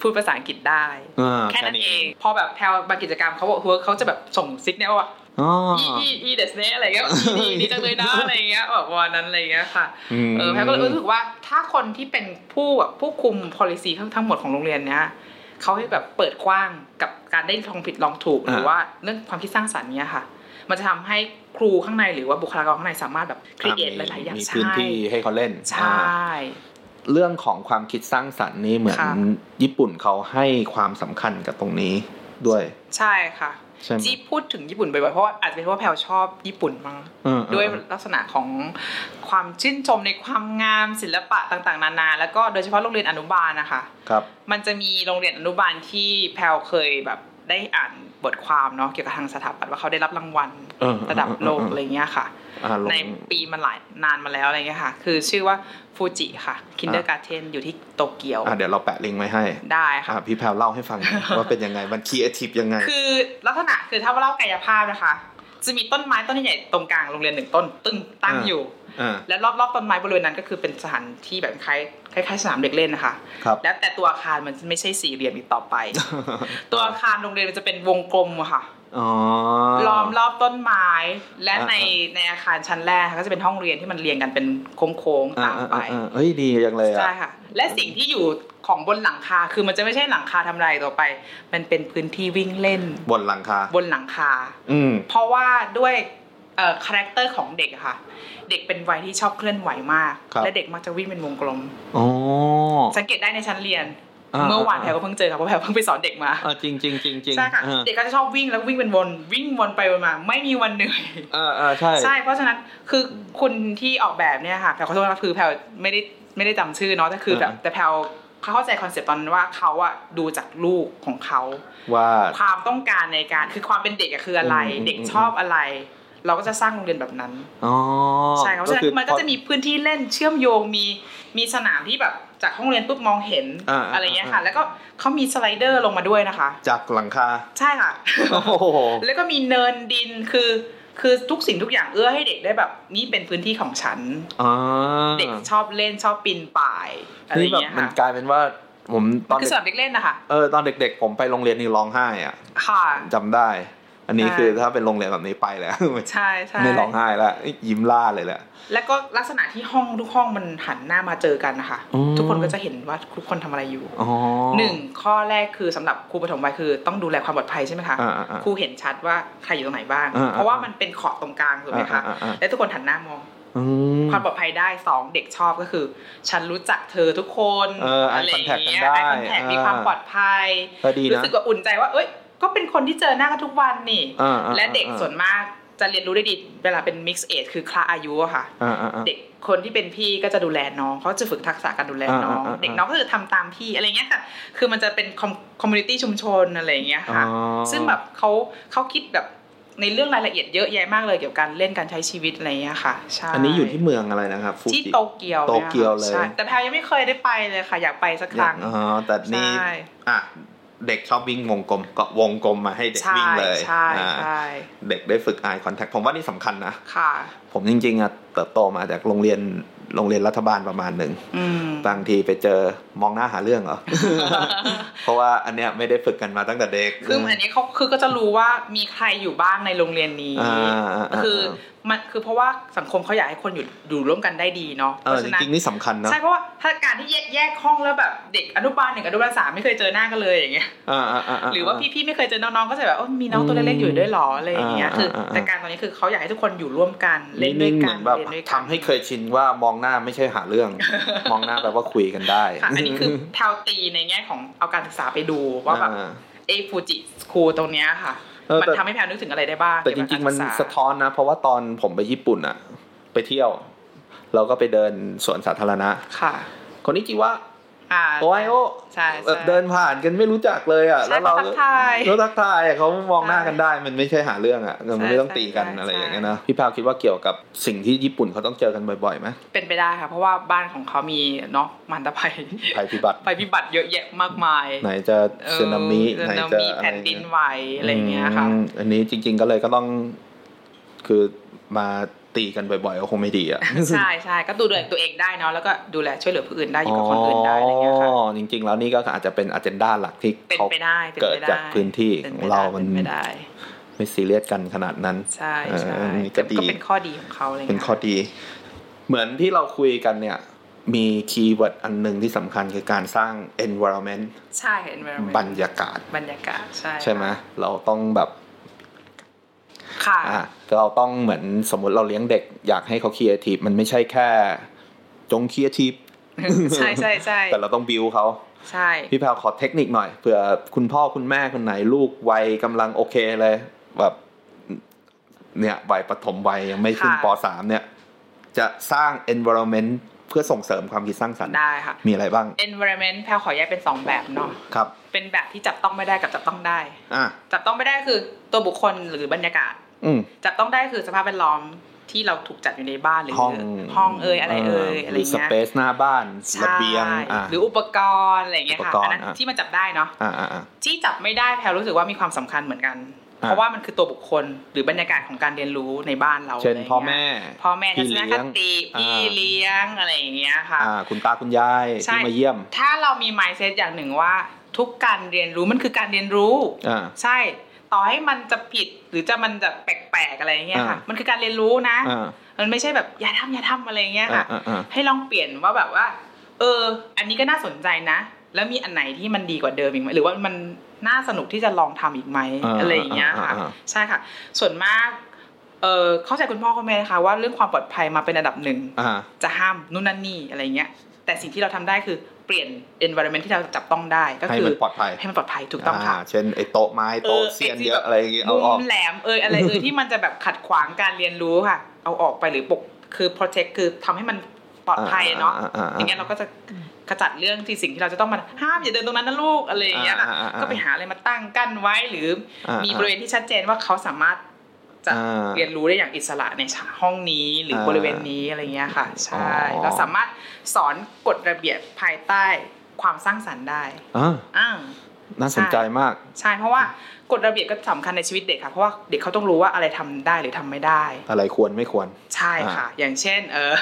พูดภาษาอังกฤษได้อ่าแค่นั้นเอง พอแบบแพรวบางกิจกรรมเขาบอก work เขาจะแบบส่ง signal ว่าอ๋ออีอีอีเดสเนอะไรเงี้ยอีดีดีจังเลยนะอะไรเงี้ยแบบวันนั้นอะไรเงี้ยค่ะมเออแพลก็เลยรู้สึกว่าถ้าคนที่เป็นผู้แบบผู้คุม policy ทั้งทั้งหมดของโรงเรียนเนี้ยเขาให้แบบเปิดกว้างกับการได้ลองผิดลองถูกหรือว่าเรื่องความคิดสร้างสรรค์เนี้ยค่ะ มันจะทำให้ครูข้างในหรือว่าบุคลากรข้างในสามารถแบบครีเอทหลายๆอย่างมีใช่พื้นที่ให้เขาเล่นใช่อ่าเรื่องของความคิดสร้างสรรค์นี่เหมือนค่ะญี่ปุ่นเขาให้ความสำคัญกับตรงนี้ด้วย ใช่ค่ะใช่ไหมที่พูดถึงญี่ปุ่นบ่อยๆเพราะว่าอาจจะเป็นเพราะว่าแพลชอบญี่ปุ่นมั้งอืมด้วยอืมลักษณะของความชื่นชมในความงามศิลปะต่างๆ นานา แล้วก็โดยเฉพาะโรงเรียนอนุบาลนะคะครับ มันจะมีโรงเรียนอนุบาลที่แพลเคยแบบได้อ่าน บทความเนาะเกี่ยวกับทางสถาปัตย์ว่าเขาได้รับรางวัลเออระดับโลกเออเอออะไรเงี้ยค่ะอ่าลงในปีมันหลายนานมาแล้วอะไรเงี้ยค่ะ คือชื่อว่าฟูจิค่ะ kindergarten อยู่ที่โตเกียวอ่าเดี๋ยวเราแปะลิงก์ไว้ให้ ได้ค่ะอ่าพี่แพรวเล่าให้ฟังหน่อยว่าเป็นยังไง มันครีเอทีฟยังไง คือลักษณะคือถ้าว่าเล่ากายภาพนะคะ จะมีต้นไม้ต้นใหญ่ตรงกลางโรงเรียนหนึ่งต้น ตึ้งตั้งอ่าอยู่อ่า และรอบๆต้นไม้บริเวณนั้นก็คือเป็นสถานที่แบบคล้ายคล้ายๆสนามเด็กเล่นนะคะครับแล้วแต่ตัวอาคารมันไม่ใช่สี่เหลี่ยมอีกต่อไป ตัวอาคารโรงเรียนมันจะเป็นวงกลมอะค่ะอ๋อล้อมรอบต้นไม้ และอ่าในในอาคารชั้นแรกก็จะเป็นห้องเรียนที่มันเรียงกันเป็นโค้งๆอ่าตามอ่าไปอ่าเฮ้ยดีจังเลยอะใช่ค่ะ และสิ่งที่อยู่ของบนหลังคาคือมันจะไม่ใช่หลังคาธรรมดาต่อไป มันเป็นพื้นที่วิ่งเล่น บนหลังคา บนหลังคา อืมเพราะว่าด้วยเอ่อ character ของเด็กอะค่ะ เด็กเป็นวัยที่ชอบเคลื่อนไหวมากครับและเด็กมักจะวิ่งเป็นวงกลมอ๋อสังเกตได้ในชั้นเรียนอ่าเมื่อวานแพรวก็เพิ่งเจอค่ะเพราะแพรวเพิ่งไปสอนเด็กมาเออจริงจริงจริงจริงใช่ค่ะเออเด็กก็จะชอบวิ่งแล้ววิ่งเป็นวน วิ่งวนไปวนมา ไม่มีวันเหนื่อยเออเออใช่ใช่เพราะฉะนั้นคือคุณที่ออกแบบเนี่ยค่ะแพรวขอโทษนะคือแพรวไม่ได้ไม่ได้จำชื่อเนาะแต่คือแบบอ่าแต่แพรวเขาเข้าใจ concept ตอนนั้นว่าเขาอะดูจากลูกของเขาว่าความต้องการในการคือความเป็นเด็กอะคืออะไรอืมอืมเด็กชอบอะไร เราก็จะสร้างโรงเรียนแบบนั้นอ๋อใช่ครับเพราะฉะนั้นมันก็จะมีพื้นที่เล่นเชื่อมโยงมีมีสนามที่แบบจากห้องเรียนปุ๊บมองเห็นอ่าอะไรเงี้ยค่ะ แล้วก็เขามีสไลเดอร์ลงมาด้วยนะคะ จากหลังคาใช่ค่ะโอ้โหแล้วก็มีเนินดินคือคือทุกสิ่งทุกอย่างเอื้อให้เด็กได้แบบ นี่เป็นพื้นที่ของฉันอ๋อเด็กชอบเล่นชอบปีนป่ายอะไรนี่แบบเงี้ยมันค่ะกลายเป็นว่าผมตอนคือเด็กสนามเด็กเล่นนะคะเออตอนเด็กๆ ผมไปโรงเรียนนี่ร้องไห้อะค่ะจำได้ อันนี้ใช่คือถ้าเป็นโรงเรียนแบบนี้ไปแล้วใช่ใช่ไม่ร้องไห้แล้วยิ้มล่าเลยแหละแล้วก็ลักษณะที่ห้องทุกห้องมันหันหน้ามาเจอกันนะคะอืมทุกคนก็จะเห็นว่าทุกคนทำอะไรอยู่อ๋อหนึ่งข้อแรกคือสำหรับครูปฐมวัยคือ ต้องดูแลความปลอดภัยใช่ไหมคะอ่าอ่าอ่าครูเห็นชัดว่าใครอยู่ตรงไหนบ้างอ่าอ่าเพราะว่ามันเป็นขอบตรงกลางถูกไหมคะอ่าอ่าอ่าและทุกคนหันหน้ามองอืมความปลอดภัยได้สองเด็กชอบก็คือ ฉันรู้จักเธอทุกคนเออ eye ไรอย่าง contact เงี้ยกันได้ eye contact มีอ่าความปลอดภัยก็ดีนะรู้สึกว่าอุ่นใจว่าเอ้ย ก็เป็นคนที่เจอหน้ากันทุกวันนี่อ่าอ่าและเด็กอ่าส่วนมากจะเรียนรู้ได้ดีเวลาเป็น mix age คือคลาอายุอะค่ะอ่าอ่าอ่าเด็กคนที่เป็นพี่ก็จะดูแลน้องเขาจะฝึกทักษะการดูแลน้องอ่าอ่าอ่าเด็กน้องก็จะทำตามพี่อะไรเงี้ยค่ะ คือมันจะเป็น community ชุมชนอะไรเงี้ยค่ะอ๋อซึ่งแบบเขาเขาคิดแบบในเรื่องรายละเอียดเยอะแยะมากเลยเกี่ยวกับการเล่นการใช้ชีวิตอะไรเงี้ยค่ะใช่อันนี้อยู่ที่เมืองอะไรนะครับฟูจิที่โตเกียวโตเกียวเลยใช่แต่แพรวยังไม่เคยได้ไปเลยค่ะ อยากไปสักครั้งอ๋อแต่นี่ใช่อะ เด็กชอบวิ่งวงกลมก็วงกลมมาให้เด็กใช่วิ่งเลยใช่อ่าใช่เด็กได้ฝึก eye contact ผมว่านี่สำคัญนะค่ะ ผมจริงๆอะเติบโตมาจากโรงเรียนโรงเรียนรัฐบาลประมาณหนึ่งอืมบางทีไปเจอมองหน้าหาเรื่องเหรอ เพราะว่าอันเนี้ยไม่ได้ฝึกกันมาตั้งแต่เด็ก คืออันนี้เขาคือก็จะรู้ว่ามีใครอยู่บ้างในโรงเรียนนี้อ่าอ่าอ่าคือ มันคือเพราะว่าสังคมเขาอยากให้คนอยู่อยู่ร่วมกันได้ดีเนาะเอเพอราะจฉะนั้นริงๆนี่สำคัญเนาะใช่เพราะว่าถ้าการที่แยกแยกห้องแล้วแบบเด็กอนุบาลหนึ่งอนุบาลสามไม่เคยเจอหน้ากันเลยอย่างเงี้ยอ่าอ่าอ่าหรือว่าพี่ๆไม่เคยเจอน้องๆก็จะแบบโอ้มีน้องตัวเล็กๆอยู่ด้วยเหรออะไรอย่างเงี้ยอ่าคืออ่าอ่าแต่การตอนนี้คือเขาอยากให้ทุกคนอยู่ร่วมกันเล่นด้วยนิ่งๆกัเหมืนอนแบบเรียนด้วยกันทำให้เคยชินว่ามองหน้าไม่ใช่หาเรื่อง มองหน้าแปลว่าคุยกันได้ค่ะอันนี้คือแทวตีในแง่ของเอาการศึกษาไปดูว่าแบบอ่าเอฟูจิสคูลตรงเนี้ยค่ะเออ มันแต่ทำให้แพรนึกถึงอะไรได้บ้าง แต่จเกี่ยวกับริงๆมันกาศึกษาสะท้อนนะ เพราะว่าตอนผมไปญี่ปุ่นอะไปเที่ยว เราก็ไปเดินสวนสาธารณะค่ะคนนี้จิว่าอ่า โอไอโอใช่แบบใช่เดินผ่านกันไม่รู้จักเลยอะใช่แล้วเราเขาทักทายเราทักทายอะเขามองหน้าใช่กันได้ มันไม่ใช่หาเรื่องอะมันไม่ต้องใช่ตีกันใช่อะไรใช่อย่างเงี้ยนะพี่พาวคิดว่าเกี่ยวกับสิ่งที่ญี่ปุ่นเขาต้องเจอกันบ่อยๆไหมเป็นไปได้ค่ะเพราะว่าบ้านของเขามีเนาะมันตภัยภัยพิบัติภัยพิบัติเยอะแยะมากมาย ไหนจะเออสึนามิสึไหนนาจะมิอะไรแผ่นดินเงี้ยไหวอะไรอย่างเงี้ยค่ะอืมอันนี้จริง ๆก็เลยก็ต้องคือมา ตีกันบ่อยๆก็คงไม่ดีอะใช่ใช่ก็ดูแลตัวเองได้เนาะแล้วก็ดูแลช่วยเหลือผู้อื่นได้อยู่กับคนอื่นได้อะไรเงี้ยค่ะอ๋อจริง ๆ แล้วนี่ก็อาจจะเป็นอ g e n d a หลักที่เป็นเขาไปได้เป็นเกิดไปได้จากพื้นที่ป็ขไปองเราได้มันเป็นไปได้ไม่ซีเรียสกันขนาดนั้น ใช่ใช่เออนี่ก็ดีก็เป็นข้อดีของเขาอะไรเป็นเงี้ยข้อดี เหมือนที่เราคุยกันเนี่ยมีคีย์เวิร์ดอันหนึ่งที่สำคัญคือการสร้าง environment ใช่ environment บรรยากาศ บรรยากาศ ใช่ ใช่ไหมเราต้องแบบ ค่ะอะเราต้องเหมือนสมมุติเราเลี้ยงเด็กอยากให้เขาครีเอทีฟมันไม่ใช่แค่จงครีเอทีฟใช่ใช่ใช่แต่เราต้องบิวเขาใช่พี่แพรวขอเทคนิคหน่อยเผื่อคุณพ่อคุณแม่คนไหนลูกวัยกำลังโอเคเลยแบบเนี่ยวัยปฐมวัยยังไม่ขึ้นป.สามเนี่ย จะสร้าง environment เพื่อส่งเสริมความคิดสร้างสรรค์ได้ค่ะมีอะไรบ้าง environment แพลขอแยกเป็นสองแบบเนาะครับเป็นแบบที่จับต้องไม่ได้กับจับต้องได้อะจับต้องไม่ได้คือตัวบุคคลหรือบรรยากาศอืมจับต้องได้คือสภาพแวดล้อมที่เราถูกจัดอยู่ในบ้านหรือห้องห้องเอ่ยอะไรเอ่ยอะไรหรือสเงี้ยเปซหน้าบ้านใช่ระเบียงอะหรืออุปกรณ์อะไรเงี้ยค่ะอุปกรณ์อันนั้นอะที่มันจับได้เนาะอ่าอ่าอ่าที่จับไม่ได้แพลรู้สึกว่ามีความสำคัญเหมือนกันอะ เพราะว่ามันคือตัวบุคคลหรือบรรยากาศของการเรียนรู้ในบ้านเราเช่นะไรงี้ยพ่อแม่พ่อแม่ทัพี่ศนเลี้คยงติพี่อ่าเลี้ยงอะไรอย่างเงี้ยค่ะอ่าคุณตาคุณยายใช่ที่มาเยี่ยม ถ้าเรามี mindset อย่างหนึ่งว่า ทุกการเรียนรู้มันคือการเรียนรู้อ่าใช่ต่อให้มันจะผิดหรือจะมันจะแปลกๆอะไรอย่างเงี้ยค่ะอ่ามัมันคือการเรียนรู้นะอ่ามันไม่ใช่แบบอย่าทำอย่าทำอะไรอย่างเงี้ยอ่าค่ะอ่าอ่าให้ลองเปลี่ยนว่าแบบว่า เออ อันนี้ก็น่าสนใจนะ แล้วมีอันไหนที่มันดีกว่าเดิมอีกไหมหรือว่ามัน น่าสนุกที่จะลองทำอีกไหมอ่าอะไรอย่างเงี้ยค่ะอ่าอ่าใช่ค่ะ ส่วนมากเออเข้าใจคุณพ่อคุณแม่นะคะว่าเรื่องความปลอดภัยมาเป็นอันดับหนึ่งอ่าจะห้ามนู่นนั่นนี่อะไรเงี้ย แต่สิ่งที่เราทำได้คือเปลี่ยน environment ที่เราจับต้องได้ก็ให้คือมันปลอดภัยให้มันปลอดภัยถูกต้องค่ะาเช่นไอ้โต๊ะไม้โต๊ะเสียนเยอะอะไรอย่างเงี้ยเอาออกมุมแหลมเอยอะไรเอยที่มันจะแบบขัดขวางการเรียนรู้ค่ะ เอาออกไปหรือปกคือ protect คือทำให้มันปลอดภัยเนาะอ่าอ่าอ่าอย่างเงี้ยเราก็จะ ขจัดเรื่องที่สิ่งที่เราจะต้องมาห้ามอย่าเดินตรงนั้นนะลูกอะไรอย่างเงี้ยค่ะอ่าอ่าอ่าก็ไปหาอะไรมาตั้งกั้นไว้หรืออามีมีบริเวณที่ชัดเจนว่าเขาสามารถจะอ่าเรียนรู้ได้อย่างอิสระในห้องนี้หรืออาบริเวณนี้อะไรเงี้ยค่ะ ใช่อ๋อเราสามารถสอนกฎระเบียบภายใต้ความสร้างสรรค์ได้อ่าอ้าว น่าสนใจมาก ใช่เพราะว่ากฎระเบียบก็สำคัญในชีวิตเด็กค่ะเพราะว่าเด็กเขาต้องรู้ว่าอะไรทำได้หรือทำไม่ได้ อะไรควรไม่ควร ใช่ค่ะ อย่างเช่น เออ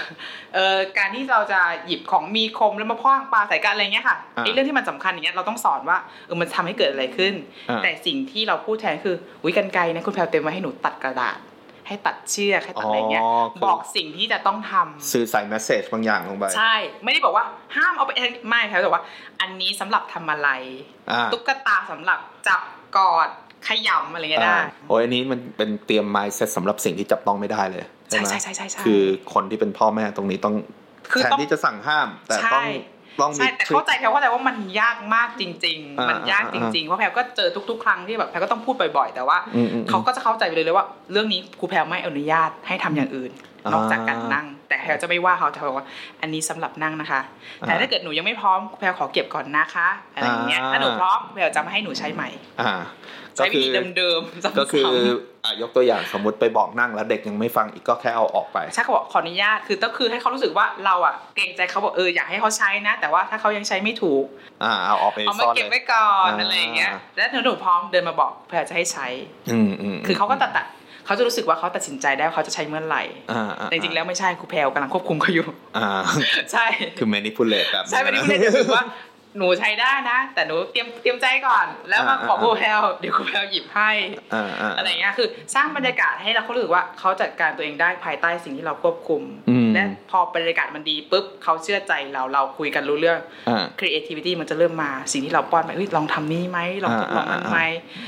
เออการที่เราจะหยิบของมีคมแล้วมาพ่างปลาใส่กันอะไรเงี้ยค่ะอ่าไอ้เรื่องที่มันสำคัญอย่างเงี้ยเราต้องสอนว่าเออมันทำให้เกิดอะไรขึ้นอ่าแต่สิ่งที่เราพูดแทนคือวิกันไกรนะคุณแพลวเต็มไว้ให้หนูตัดกระดาษ ให้ตัดเชือกให้ตัดอะไรเงี้ยคือบอกสิ่งที่จะต้องทำสื่อใส่แมสเซจบางอย่างลงไป ใช่ ไม่ได้บอกว่าห้ามเอาไปไม่แพลวบอกว่า อันนี้สำหรับทำอะไรอ่าตุ๊กตาสำหรับจับกอดขยำอะไรเงี้ยได้อ่าโอ้ยอันนี้มันเป็นเตรียม mindset สำหรับสิ่งที่จับต้องไม่ได้เลยใช่ไหมใช่ใช่ใช่ใช่คือคนที่เป็นพ่อแม่ตรงนี้ต้องคือแทนต้องที่จะสั่งห้าม แต่ใช่ต้อง ต้องมีใช่แต่เข้าใจแพลเข้าใจว่ามันยากมากจริงอ่าๆมันยากจริงๆเพราะแพลก็เจอทุก ๆ ครั้งที่แบบแพลก็ต้องพูดบ่อย ๆ แต่ว่าอืมอืมอืมเขาก็จะเข้าใจไปเลยเลยว่า เรื่องนี้ครูแพลไม่อนุญาตให้ทำอย่างอื่นอ่า นอกจากการนั่ง แต่แพลจะไม่ว่าเขาจะบอกว่าอันนี้สำหรับนั่งนะคะ แต่อ่าถ้าเกิดหนูยังไม่พร้อมครูแพลขอเก็บก่อนนะคะอะไรอย่างเงี้ยอ่าถ้าหนูพร้อมแพลจะไม่ให้หนูใช้ใหม่อ่าใช้วิธีเดิมๆซ้ำๆก็คืออะยกตัวอย่างสมมติไปบอกนั่งแล้วเด็กยังไม่ฟังอีกก็แค่เอาออกไปใช่เขาบอกขออนุญาตคือก็คือให้เขารู้สึกว่าเราอะเกรงใจเขาบอกเอออยากให้เขาใช้นะ แต่ว่าถ้าเขายังใช้ไม่ถูกอ่าเอาออกไปเอามาซ่อนเก็บเลไว้ยก่อนอ่าอะไรอย่างเงี้ยแล้วหนูหนูพร้อมเดินมาบอกเพื่อจะให้ใช้ อืมอืมคือเขาก็ตัดตัด เขาจะรู้สึกว่าเขาตัดสินใจได้ว่าเขาจะใช้เมื่อไหร่อ่าอ่าแต่จริงๆแล้วไม่ใช่ครูแพลวกำลังควบคุมเขาอยู่อ่าใช่คือ manipulate แบบใช่ไม่ได้ไม่ได้รู้สึกว่า หนูใช้ได้นะ แต่หนูเตรียมเตรียมใจก่อน แล้วมาบอกครูแพลวเดี๋ยวครูแพลวหยิบให้อ่าอ่าอะไรเงี้ยคือ สร้างบรรยากาศให้เราเขารู้สึกว่าเขาจัดการตัวเองได้ภายใต้สิ่งที่เราควบคุมอืมและพอบรรยากาศมันดีปุ๊บเขาเชื่อใจเราเราคุยกันรู้เรื่องอ่า creativity มันจะเริ่มมาสิ่งที่เราป้อนไปเฮ้ยลองทำนี้ไหมลองทดลองนั้นอ่าอ่าไหม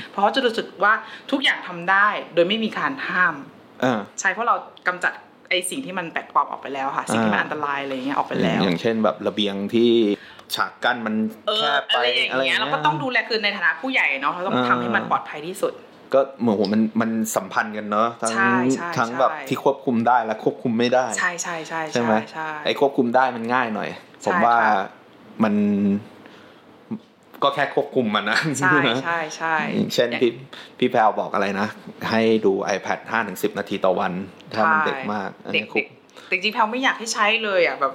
เพราะเขาจะรู้สึกว่าทุกอย่างทำได้ โดยไม่มีการห้ามอ่าใช่เพราะเรากำจัดไอสิ่งที่มันแปลกปลอมออกไปแล้วค่ะ สิ่งที่มันอ่าอันตรายอะไรเงี้ยออกไปแล้ว อย่างเช่นแบบระเบียงที่ ฉากกั้นมันเอแคอบไปอะไรอย่างอะไรเงี้ยเราก็ต้องดูแลคือในฐานะผู้ใหญ่เนาะเราต้องอ่าทำให้มันปลอดภัยที่สุด ก็เหมือนผมมันมันสัมพันธ์กันเนอะทั้งใช่ใช่ทั้งใช่แบบที่ควบคุมได้และควบคุมไม่ได้ ใช่ใช่ใช่ใช่ไหมใช่ไอ้ควบคุมได้มันง่ายหน่อยผมใช่ว่าค่ะมันก็แค่ควบคุมมันนะ ใช่ใช่ใช่อย่างเช่นพี่พี่แพลวบอกอะไรนะ ให้ดู iPad 5ถึง10นาทีต่อวัน ถ้ามันเด็กมาก อันเด็นี้กคุเด็กแต่จริงๆแพลไม่อยากให้ใช้เลยอะแบบ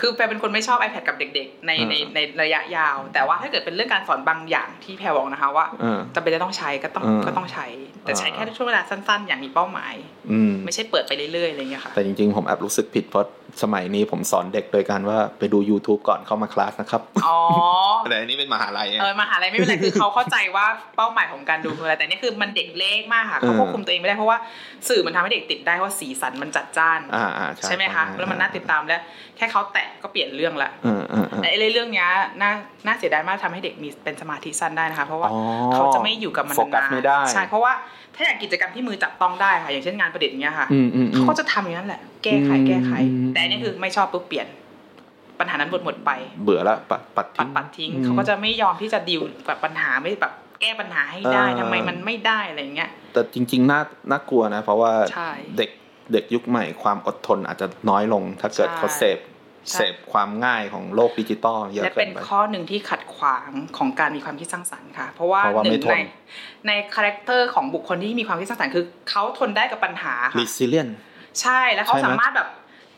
คือแพลเป็นคนไม่ชอบ iPad กับเด็ก ๆ ในอ่าในในระยะยาว แต่ว่าถ้าเกิดเป็นเรื่องการสอนบางอย่างที่แพลบอกนะคะว่าเออจำเป็นจะต้องใช้ก็ต้องอ่าก็ต้องใช้ แต่ใช้อ่าแค่ช่วงเวลาสั้น ๆ อย่างมีเป้าหมายอืมไม่ใช่เปิดไปเรื่อยๆอะไรอย่างเงี้ยค่ะแต่จริงๆผมแอบรู้สึกผิดเพราะ สมัยนี้ผมสอนเด็กโดยการว่าไปดู YouTube ก่อนเข้ามาคลาสนะครับ อ๋อ แต่อันนี้เป็นมหาลัยไงเออมหาลัยไม่เป็นไรคือเขาเข้าใจว่าเป้าหมายของการดูคืออะไรแต่นี่คือมันเด็กเล็กมากค่ะเขาเออควบคุมตัวเองไม่ได้เพราะว่าสื่อมันทำให้เด็กติดได้เพราะสีสันมันจัดจ้านอ่าอ่าใช่ใช่ไหมคะแล้วมันน่าติดตามแล้ว แค่เขาแตะก็เปลี่ยนเรื่องละเออเออเออแต่ไอ้เรื่องเนี้ยน่าน่าเสียดายมากทำให้เด็กมีเป็นสมาธิสั้นได้นะคะ เพราะว่าอ๋อเขาจะไม่อยู่กับมันโฟกัสนานไม่ได้ใช่เพราะว่า ถ้าอย่างกิจกรรมที่มือจับต้องได้ค่ะ อย่างเช่นงานประดิษฐ์อย่างเงี้ยค่ะอืมอืมอืเขามก็จะทำอย่างนั้นแหละ แก้ไขอืมแก้ไขอืมแต่อันนี่คือไม่ชอบปุ๊บเปลี่ยน ปัญหานั้นหมดหมดไป เบื่อละปัดปัดปัทิ้ดงปัดทิ้งอืมเขาก็จะไม่ยอมที่จะดิวกับปัญหาไม่แบบแก้ปัญหาให้ได้เออทำไมมันไม่ได้อะไรอย่างเงี้ย แต่จริงๆน่าน่ากลัวนะ เพราะว่าใช่เด็กเด็กยุคใหม่ความอดทนอาจจะน้อยลง ถ้าเกิดใช่เขาเสพใช่ เสพความง่ายของโลกดิจิตอลเยอะเกินไปและเป็นข้อหนึ่งที่ขัดขวางของการมีความคิดสร้างสรรค์ค่ะ เพราะว่าเพราะว่าหนึ่ไม่ทนในใน character ของบุคคลที่มีความคิดสร้างสรรค์คือเขาทนได้กับปัญหาค่ะ resilient ใช่แล้วเขาใช่ไหมสามารถแบบ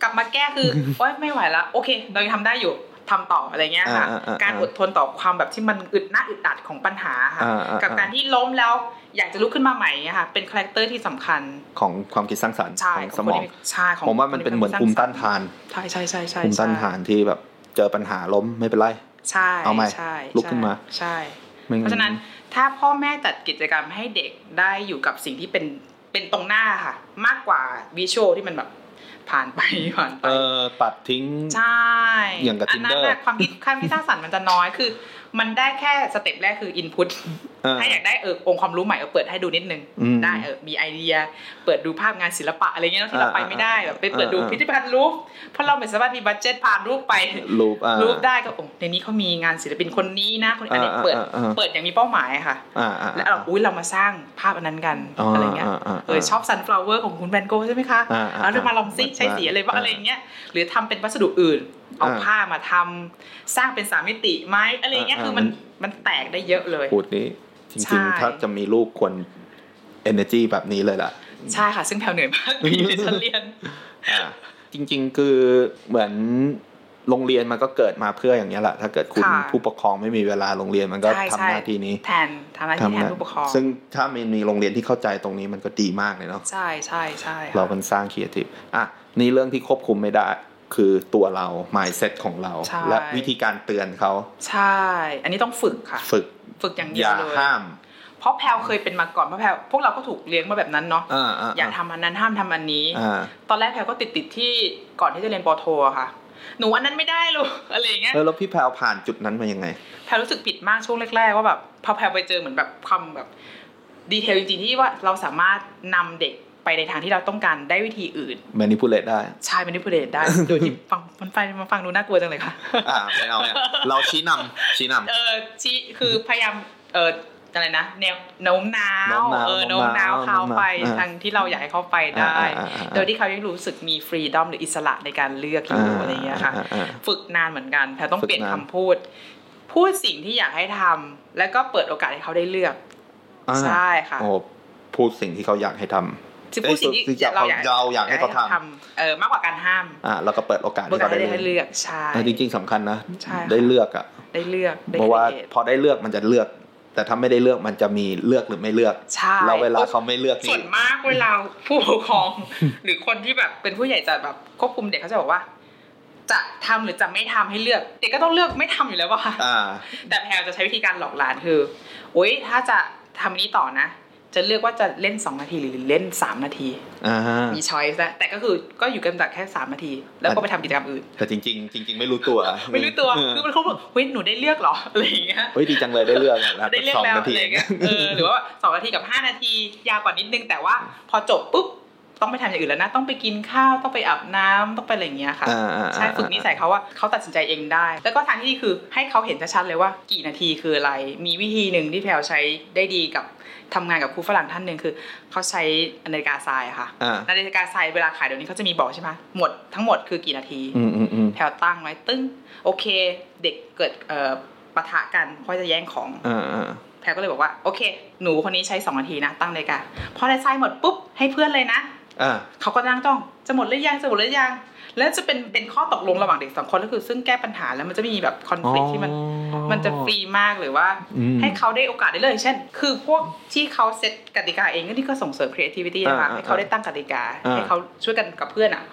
กลับมาแก้คือโอ๊ยไม่ไหวละโอเค เรายังทำได้อยู่ ทำต่ออะไรเงี้ยค่ะอ่าอ่าอ่าการอดทนต่อความแบบที่มันอึดหน้าอึดอัดของปัญหาค่ะอ่าอ่ากับการที่ล้มแล้วอยากจะลุกขึ้นมาใหม่เนี่ยค่ะ เป็น character ที่สำคัญของความคิดสร้างสรรค์ใช่ของสมองของคนที่ใช่ของผมว่ามันเป็นเหมือนภูมิต้านทานใช่ใช่ใช่ใช่ภูมิต้านทานที่แบบเจอปัญหาล้มไม่เป็นไรใช่เอาใหม่ใช่ลุกขึ้นมาใช่ไม่เพราะฉะนั้นถ้าพ่อแม่จัดกิจกรรมให้เด็กได้อยู่กับสิ่งที่เป็นเป็นตรงหน้าค่ะ มากกว่า visual ที่มันแบบ ผ่านไปผ่านไปเออปัดทิ้งใช่อย่างกับนนั้น น่ะความคิดความคิดสร้างสรรค์มันจะน้อยคือ มันได้แค่ step แรกคือ input เออถ้าอยากได้เออองค์ความรู้ใหม่เออเปิดให้ดูนิดนึงอืมได้เออมีไอเดีย เปิดดูภาพงานศิลปะอะไรเงี้ยเนอะที่เราอ่าไปไม่ได้แบบไปเปิดดูอ่าพิพิธภัณฑ์รูปเพราะเราไม่สามารถมี budget ผ่านรูปไปรูปอ่ารูปได้ก็โอ้ในนี้เขามีงานศิลปินคนนี้นะคนนี้อันนี้อ่าเปิดอ่าอ่าเปิดอย่างมีเป้าหมายค่ะอ่าอ่าแล้วเราอุ้ยเรามาสร้างภาพอันนั้นกันอ่าอะไรเงี้ยอ่าอ่าเออชอบ sunflower ของคุณแวนโก๊ะใช่ไหมคะอ่าอ่าแล้วเรามาลองซิอ่าใช้สีอะไรบ้างอ่าอะไรเงี้ยหรือทำเป็นวัสดุอื่น เอาอ่าผ้ามาทำสร้างเป็นสามมิติไหมอะไรเงี้ยอ่าคือมันมันมันแตกได้เยอะเลยพูดนี้จใช่ริง ๆ ถ้าจะมีลูกควร energy แบบนี้เลยล่ะ ใช่ค่ะ ซึ่งแพลวเหนื่อยมากปีที่ฉันเรียนอ่าจริง ๆ คือเหมือนโรงเรียนมันก็เกิดมาเพื่ออย่างนี้ยแหละ ถ้าเกิดคุณค่ะผู้ปกครองไม่มีเวลาโรงเรียนมันก็ใช่ทำใช่หน้าที่นี้ แทนทำหน้าที่แทนผู้ปกครอง ซึ่งถ้ามีมีโรงเรียนที่เข้าใจตรงนี้มันก็ดีมากเลยเนาะ ใช่ใช่ใช่ค่ะเรามันสร้าง creative อะนี่เรื่องที่ควบคุมไม่ได้ คือตัวเรา mindset ของเราใช่และวิธีการเตือนเขาใช่ อันนี้ต้องฝึกค่ะ ฝึกฝึกอย่างเดีอยวย่าเลยห้าม เพราะแพลวเคยเป็นมาก่อนเพราะแพลวพวกเราก็ถูกเลี้ยงมาแบบนั้นเนาะอ่าอ่าอย่าทำอันนั้นห้ามทำอันนี้อ่าตอนแรกแพลวก็ติดติดๆที่ก่อนที่จะเรียนปอโทอะค่ะ หนูอันนั้นไม่ได้ลูกอะไรอย่างเงี้ยเออแล้วพี่แพรวผ่านจุดนั้นมายังไง แพลรู้สึกผิดมากช่วงแรกๆว่าแบบพอแพลไปเจอเหมือนแบบความแบบดีเทลจริงๆที่ว่าเราสามารถนำเด็ก ไปในทางที่เราต้องการได้วิธีอื่น manipulate ได้ ใช่ manipulate ได้โดยที่ฟังมันไปมันฟังดูน่ากลัวจังเลยค่ะ อ่าไม่เอาเนี่ยเราชี้นำชี้นำเออชี้คือพยายามเอออะไรนะแนวโน้มน้าโน้วมน้าวเออโน้โน้มมน้าน้าววเขาไปอ่าทางที่เราอยากให้เขาไปได้อ่าอ่าอ่าโดยที่เขายังรู้สึกมีฟรีดอมหรืออิสระในการเลือกอยู่อะไรอย่างเงี้ยค่ะอ่าอ่าฝึกนานเหมือนกันแพรต้องฝึกเปลี่ยนนานคำพูด พูดสิ่งที่อยากให้ทำแล้วก็เปิดโอกาสให้เขาได้เลือกอ่าใช่ค่ะโอ้พูดสิ่งที่เขาอยากให้ทำ คือพูดสิ่งที่เอ้ยเราอยากเราอยากให้เขาทำเออมากกว่าการห้ามอ่าแล้วก็เปิดโอกาสเปิดให้โอกาเขาสได้ให้ได้เลืให้อกเลือกใช่อ่าจริง ๆสำคัญนะใช่ค่ะได้เลือกอะได้เลือกได้เพราะว่า create พอได้เลือกมันจะเลือกแต่ถ้าไม่ได้เลือกมันจะมีเลือกหรือไม่เลือกใช่แล้วเวลาเขาไม่เลือกส่นี่วนมากเวลาผู้ปกครอง หรือคนที่แบบเป็นผู้ใหญ่จะแบบควบคุมเด็กเขาจะบอกว่า จะทำหรือจะไม่ทำให้เลือก เด็กก็ต้องเลือกไม่ทำอยู่แล้วว่ะอ่าแต่แพลจะใช้วิธีการหลอกหลานคือโอ๊ยถ้าจะทำอันนี้ต่อนะ จะเลือกว่าจะเล่น 2 นาทีหรือเล่น 3 นาทีอ่ามีช้อยส์แต่ก็คือก็อยู่กันแต่แค่ 3 นาที แล้วก็ไปทำกิจกรรมอื่น แต่จริงๆจริงๆไม่รู้ตัว ไม่รู้ตัวเออคือมันเขาบอกเฮ้ยหนูได้เลือกเหรออะไรอย่างเงี้ยเฮ้ยดีจังเลยได้เลือกอะนะได้เลือกสองแล้วนาทีอะไรอย่างเงี้ยเออหรือว่าสองนาทีกับห้านาที ยาวกว่านิดนึง แต่ว่าพอจบปุ๊บต้องไปทำอย่างอื่นแล้วนะ ต้องไปกินข้าวต้องไปอาบน้ำต้องไปอะไรอย่างเงี้ยค่ะอ่าอ่าใช่ฝึกนิสัยเขาว่าเขาตัดสินใจเองได้ แล้วก็ทางที่ดีคือให้เขาเห็นชัดๆเลยว่า กี่นาทีคืออะไร มีวิธีหนึ่งที่แพลวใช้ได้ดีกับ ทำงานกับครูฝรั่งท่านหนึ่งคือเขาใช้นาฬิกาทรายอะค่ะอ่านาฬิกาทรายเวลาขายเดี๋ยวนี้เขาจะมีบอกใช่ไหมหมดทั้งหมดคือกี่นาทีอืมอืมอืมแถวตั้งไว้ตึ้งโอเค เด็กเกิดเอ่อปะทะกันเพราะจะแย่งของอ่าอ่าแพรก็เลยบอกว่าโอเค หนูคนนี้ใช้2นาทีนะตั้งเลยกันพอในไซหมดปุ๊บให้เพื่อนเลยนะอ่าเขาก็นั่งจ้องจะหมดหรือยังจะหมดหรือยัง แล้วจะเป็นเป็นข้อตกลงระหว่างเด็กสองคนก็คือ ซึ่งแก้ปัญหาแล้วมันจะไม่มีแบบคอน FLICT ที่มันมันจะฟรีมากหรือว่าอืมให้เขาได้โอกาสได้เลยเช่น คือพวกที่เขาเซตกติกาเองก็นี่ก็ส่งเสริม creativity นะคะอ่าให้เขาได้ตั้งกติกาอ่าให้เขาช่วยกันกับเพื่อนอะ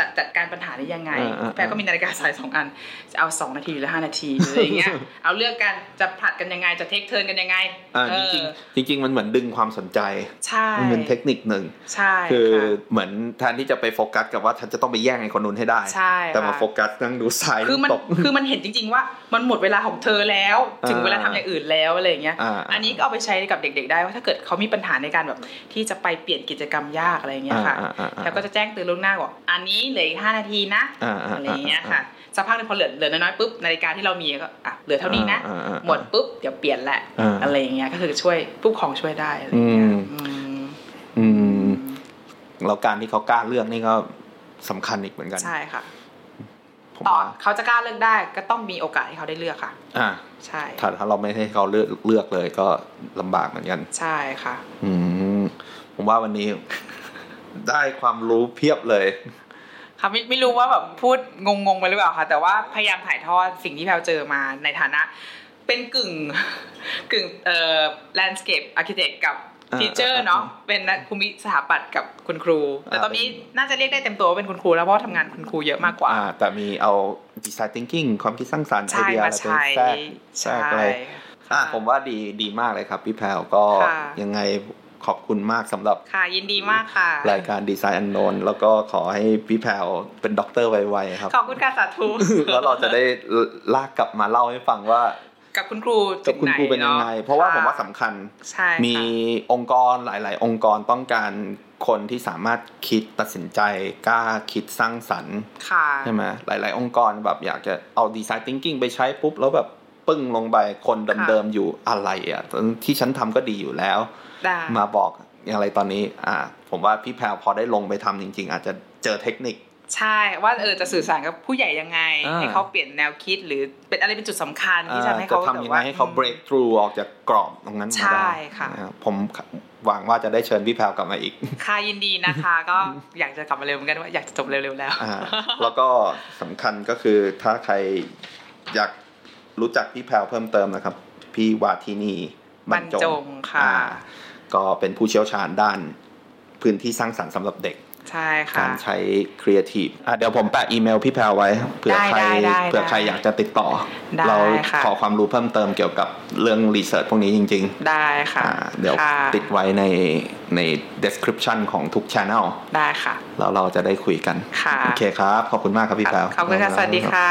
จะจัดการปัญหาได้ยังไงอ่าอ่าแพรก็มีนาฬิกาสายสองอัน จะเอาสองนาทีหรือห้านาทีหรืออะไรอย่างเงี้ยเอาเลือกกันจะผลัดกันยังไงจะ take turn กันยังไงอ่าเออจริงๆจริงๆมันเหมือนดึงความสนใจใช่มันเป็นเทคนิคหนึ่งใช่คือค่ะเหมือนแทนที่จะไปโฟกัสกับว่าฉันจะต้องไปแย่งไอ้คนนู้นให้ได้ใช่แต่มาค่ะโฟกัสนั่งดูสายคือมันตกคือมันเห็นจริง ๆ ว่ามันหมดเวลาของเธอแล้ว ถึงเวลาทำอย่างอื่นแล้วอะไรอย่างเงี้ยอ่าอันนี้ก็เอาไปใช้กับเด็ก ๆ ได้ว่าถ้าเกิดเขามีปัญหาในการแบบที่จะไปเปลี่ยนกิจกรรมยากอะไรอย่างเงี้ยค่ะอ่าอ่าอ่าแล้วก็จะแจ้งเตือนล่วงหน้าว่าอันนี้เหลืออีกห้านาทีนะอ่าอ่าอะไรอย่างเงี้ยค่ะสักพักหนึงพอเหลือเหลือน้อยๆปุ๊บนาฬิกาที่เรามีก็อะเหลือเท่านี้นะอ่าอ่าอ่าหมดปุ๊บเดี๋ยวเปลี่ยนแหละอ่าอะไรอย่างเงี้ยก็คือช่วยผู้ปกครองช่วยได้อะไรอย่างเงี้ยอืมอืมอืมแล้วการที่เขากล้าเลือกนี่ก็ สำคัญอีกเหมือนกัน ใช่ค่ะผมต่อว่าเขาจะกล้าเลือกได้ก็ต้องมีโอกาสให้เขาได้เลือกค่ะ อ่า ใช่ ถ้าถ้าเราไม่ให้เขาเลือกเลือกเลยก็ลำบากเหมือนกัน ใช่ค่ะ อืมผมว่าวันนี้ได้ความรู้เพียบเลยค่ะไม่ไม่รู้ว่าแบบพูดงงๆไปหรือเปล่าค่ะ แต่ว่าพยายามถ่ายทอดสิ่งที่แพลวเจอมาในฐานะ เป็นกึ่งกึ่งเอ่อ landscape architect กับ อ่า teacher อ่าเนาะเป็นนักภูมิสถาปัตย์กับคุณครู แต่อ่าตอนนี้เป็นน่าจะเรียกได้เต็มตัวว่าเป็นคุณครูแล้วเพราะว่าทำงานคุณครูเยอะมากกว่าอ่าแต่มีเอา design thinking ความคิดสร้างสรรค์ไอใช่เดียมาอะไรไปใช้แทรกแทรใช่กอะไรอะผมว่าดีดีมากเลยครับ พี่แพรวก็ค่ะยังไงขอบคุณมากสำหรับค่ะยินดีมากค่ะ รายการ Design Unknown แล้วก็ขอให้พี่แพรวเป็นด็อกเตอร์ไวๆครับ ขอบคุณค่ะสาธุแล้วเราจะได้ลากกลับมาเล่าให้ฟังว่า กับคุณครูกับคุณครูเป็นยังไง เพราะว่าผมว่าสำคัญใช่ค่ะมีองค์กรหลาย ๆ องค์กรต้องการคนที่สามารถคิดตัดสินใจกล้าคิดสร้างสรรค์ค่ะใช่ไหมหลาย ๆ องค์กรแบบอยากจะเอาดีไซน์ thinking ไปใช้ปุ๊บ แล้วแบบปึ้งลงไปคนเดิม ๆ อยู่อะไรอะที่ฉันทำก็ดีอยู่แล้วได้มาบอกอย่างไรตอนนี้ อ่า ผมว่าพี่แพรวพอได้ลงไปทำจริง ๆ อาจจะเจอเทคนิค ใช่ว่าเออจะสื่อสารกับผู้ใหญ่ยังไงอ่าให้เขาเปลี่ยนแนวคิดหรือเป็นอะไรเป็นจุดสำคัญที่ทำให้จะเขาทำยังไงให้เขา break through ออกจากกรอบตรงนั้นมาใช่ได้ค่ะนะครับผมหวังว่าจะได้เชิญพี่แพรวกลับมาอีก ค่ะยินดีนะคะ ก็อยากจะกลับมาเร็วเหมือนกันว่าอยากจะจบเร็วๆแล้วอ่าแล้วก็สำคัญก็คือถ้าใครอยากรู้จักพี่แพรวเพิ่มเติมนะครับ พี่วาทินีบรรจบรรจงงค่ะอ่าก็เป็นผู้เชี่ยวชาญด้าน พื้นที่สร้างสรรค์สำหรับเด็ก ใช่ค่ะการใช้ครีเอทีฟอะเดี๋ยวผมแปะอีเมลพี่แพรวไว้เผื่อได้ใครได้ได้เผื่อใครอยากจะติดต่อได้เราค่ะขอความรู้เพิ่มเติมเกี่ยวกับเรื่อง research พวกนี้จริงได้ๆค่ะอ่าเดี๋ยวค่ะติดไว้ในใน description ของทุก channel ได้ค่ะ แล้วเราจะได้คุยกันค่ะโอเคครับ ขอบคุณมากครับพี่แพรวขอบคุณค่ะ สวัสดีค่ะ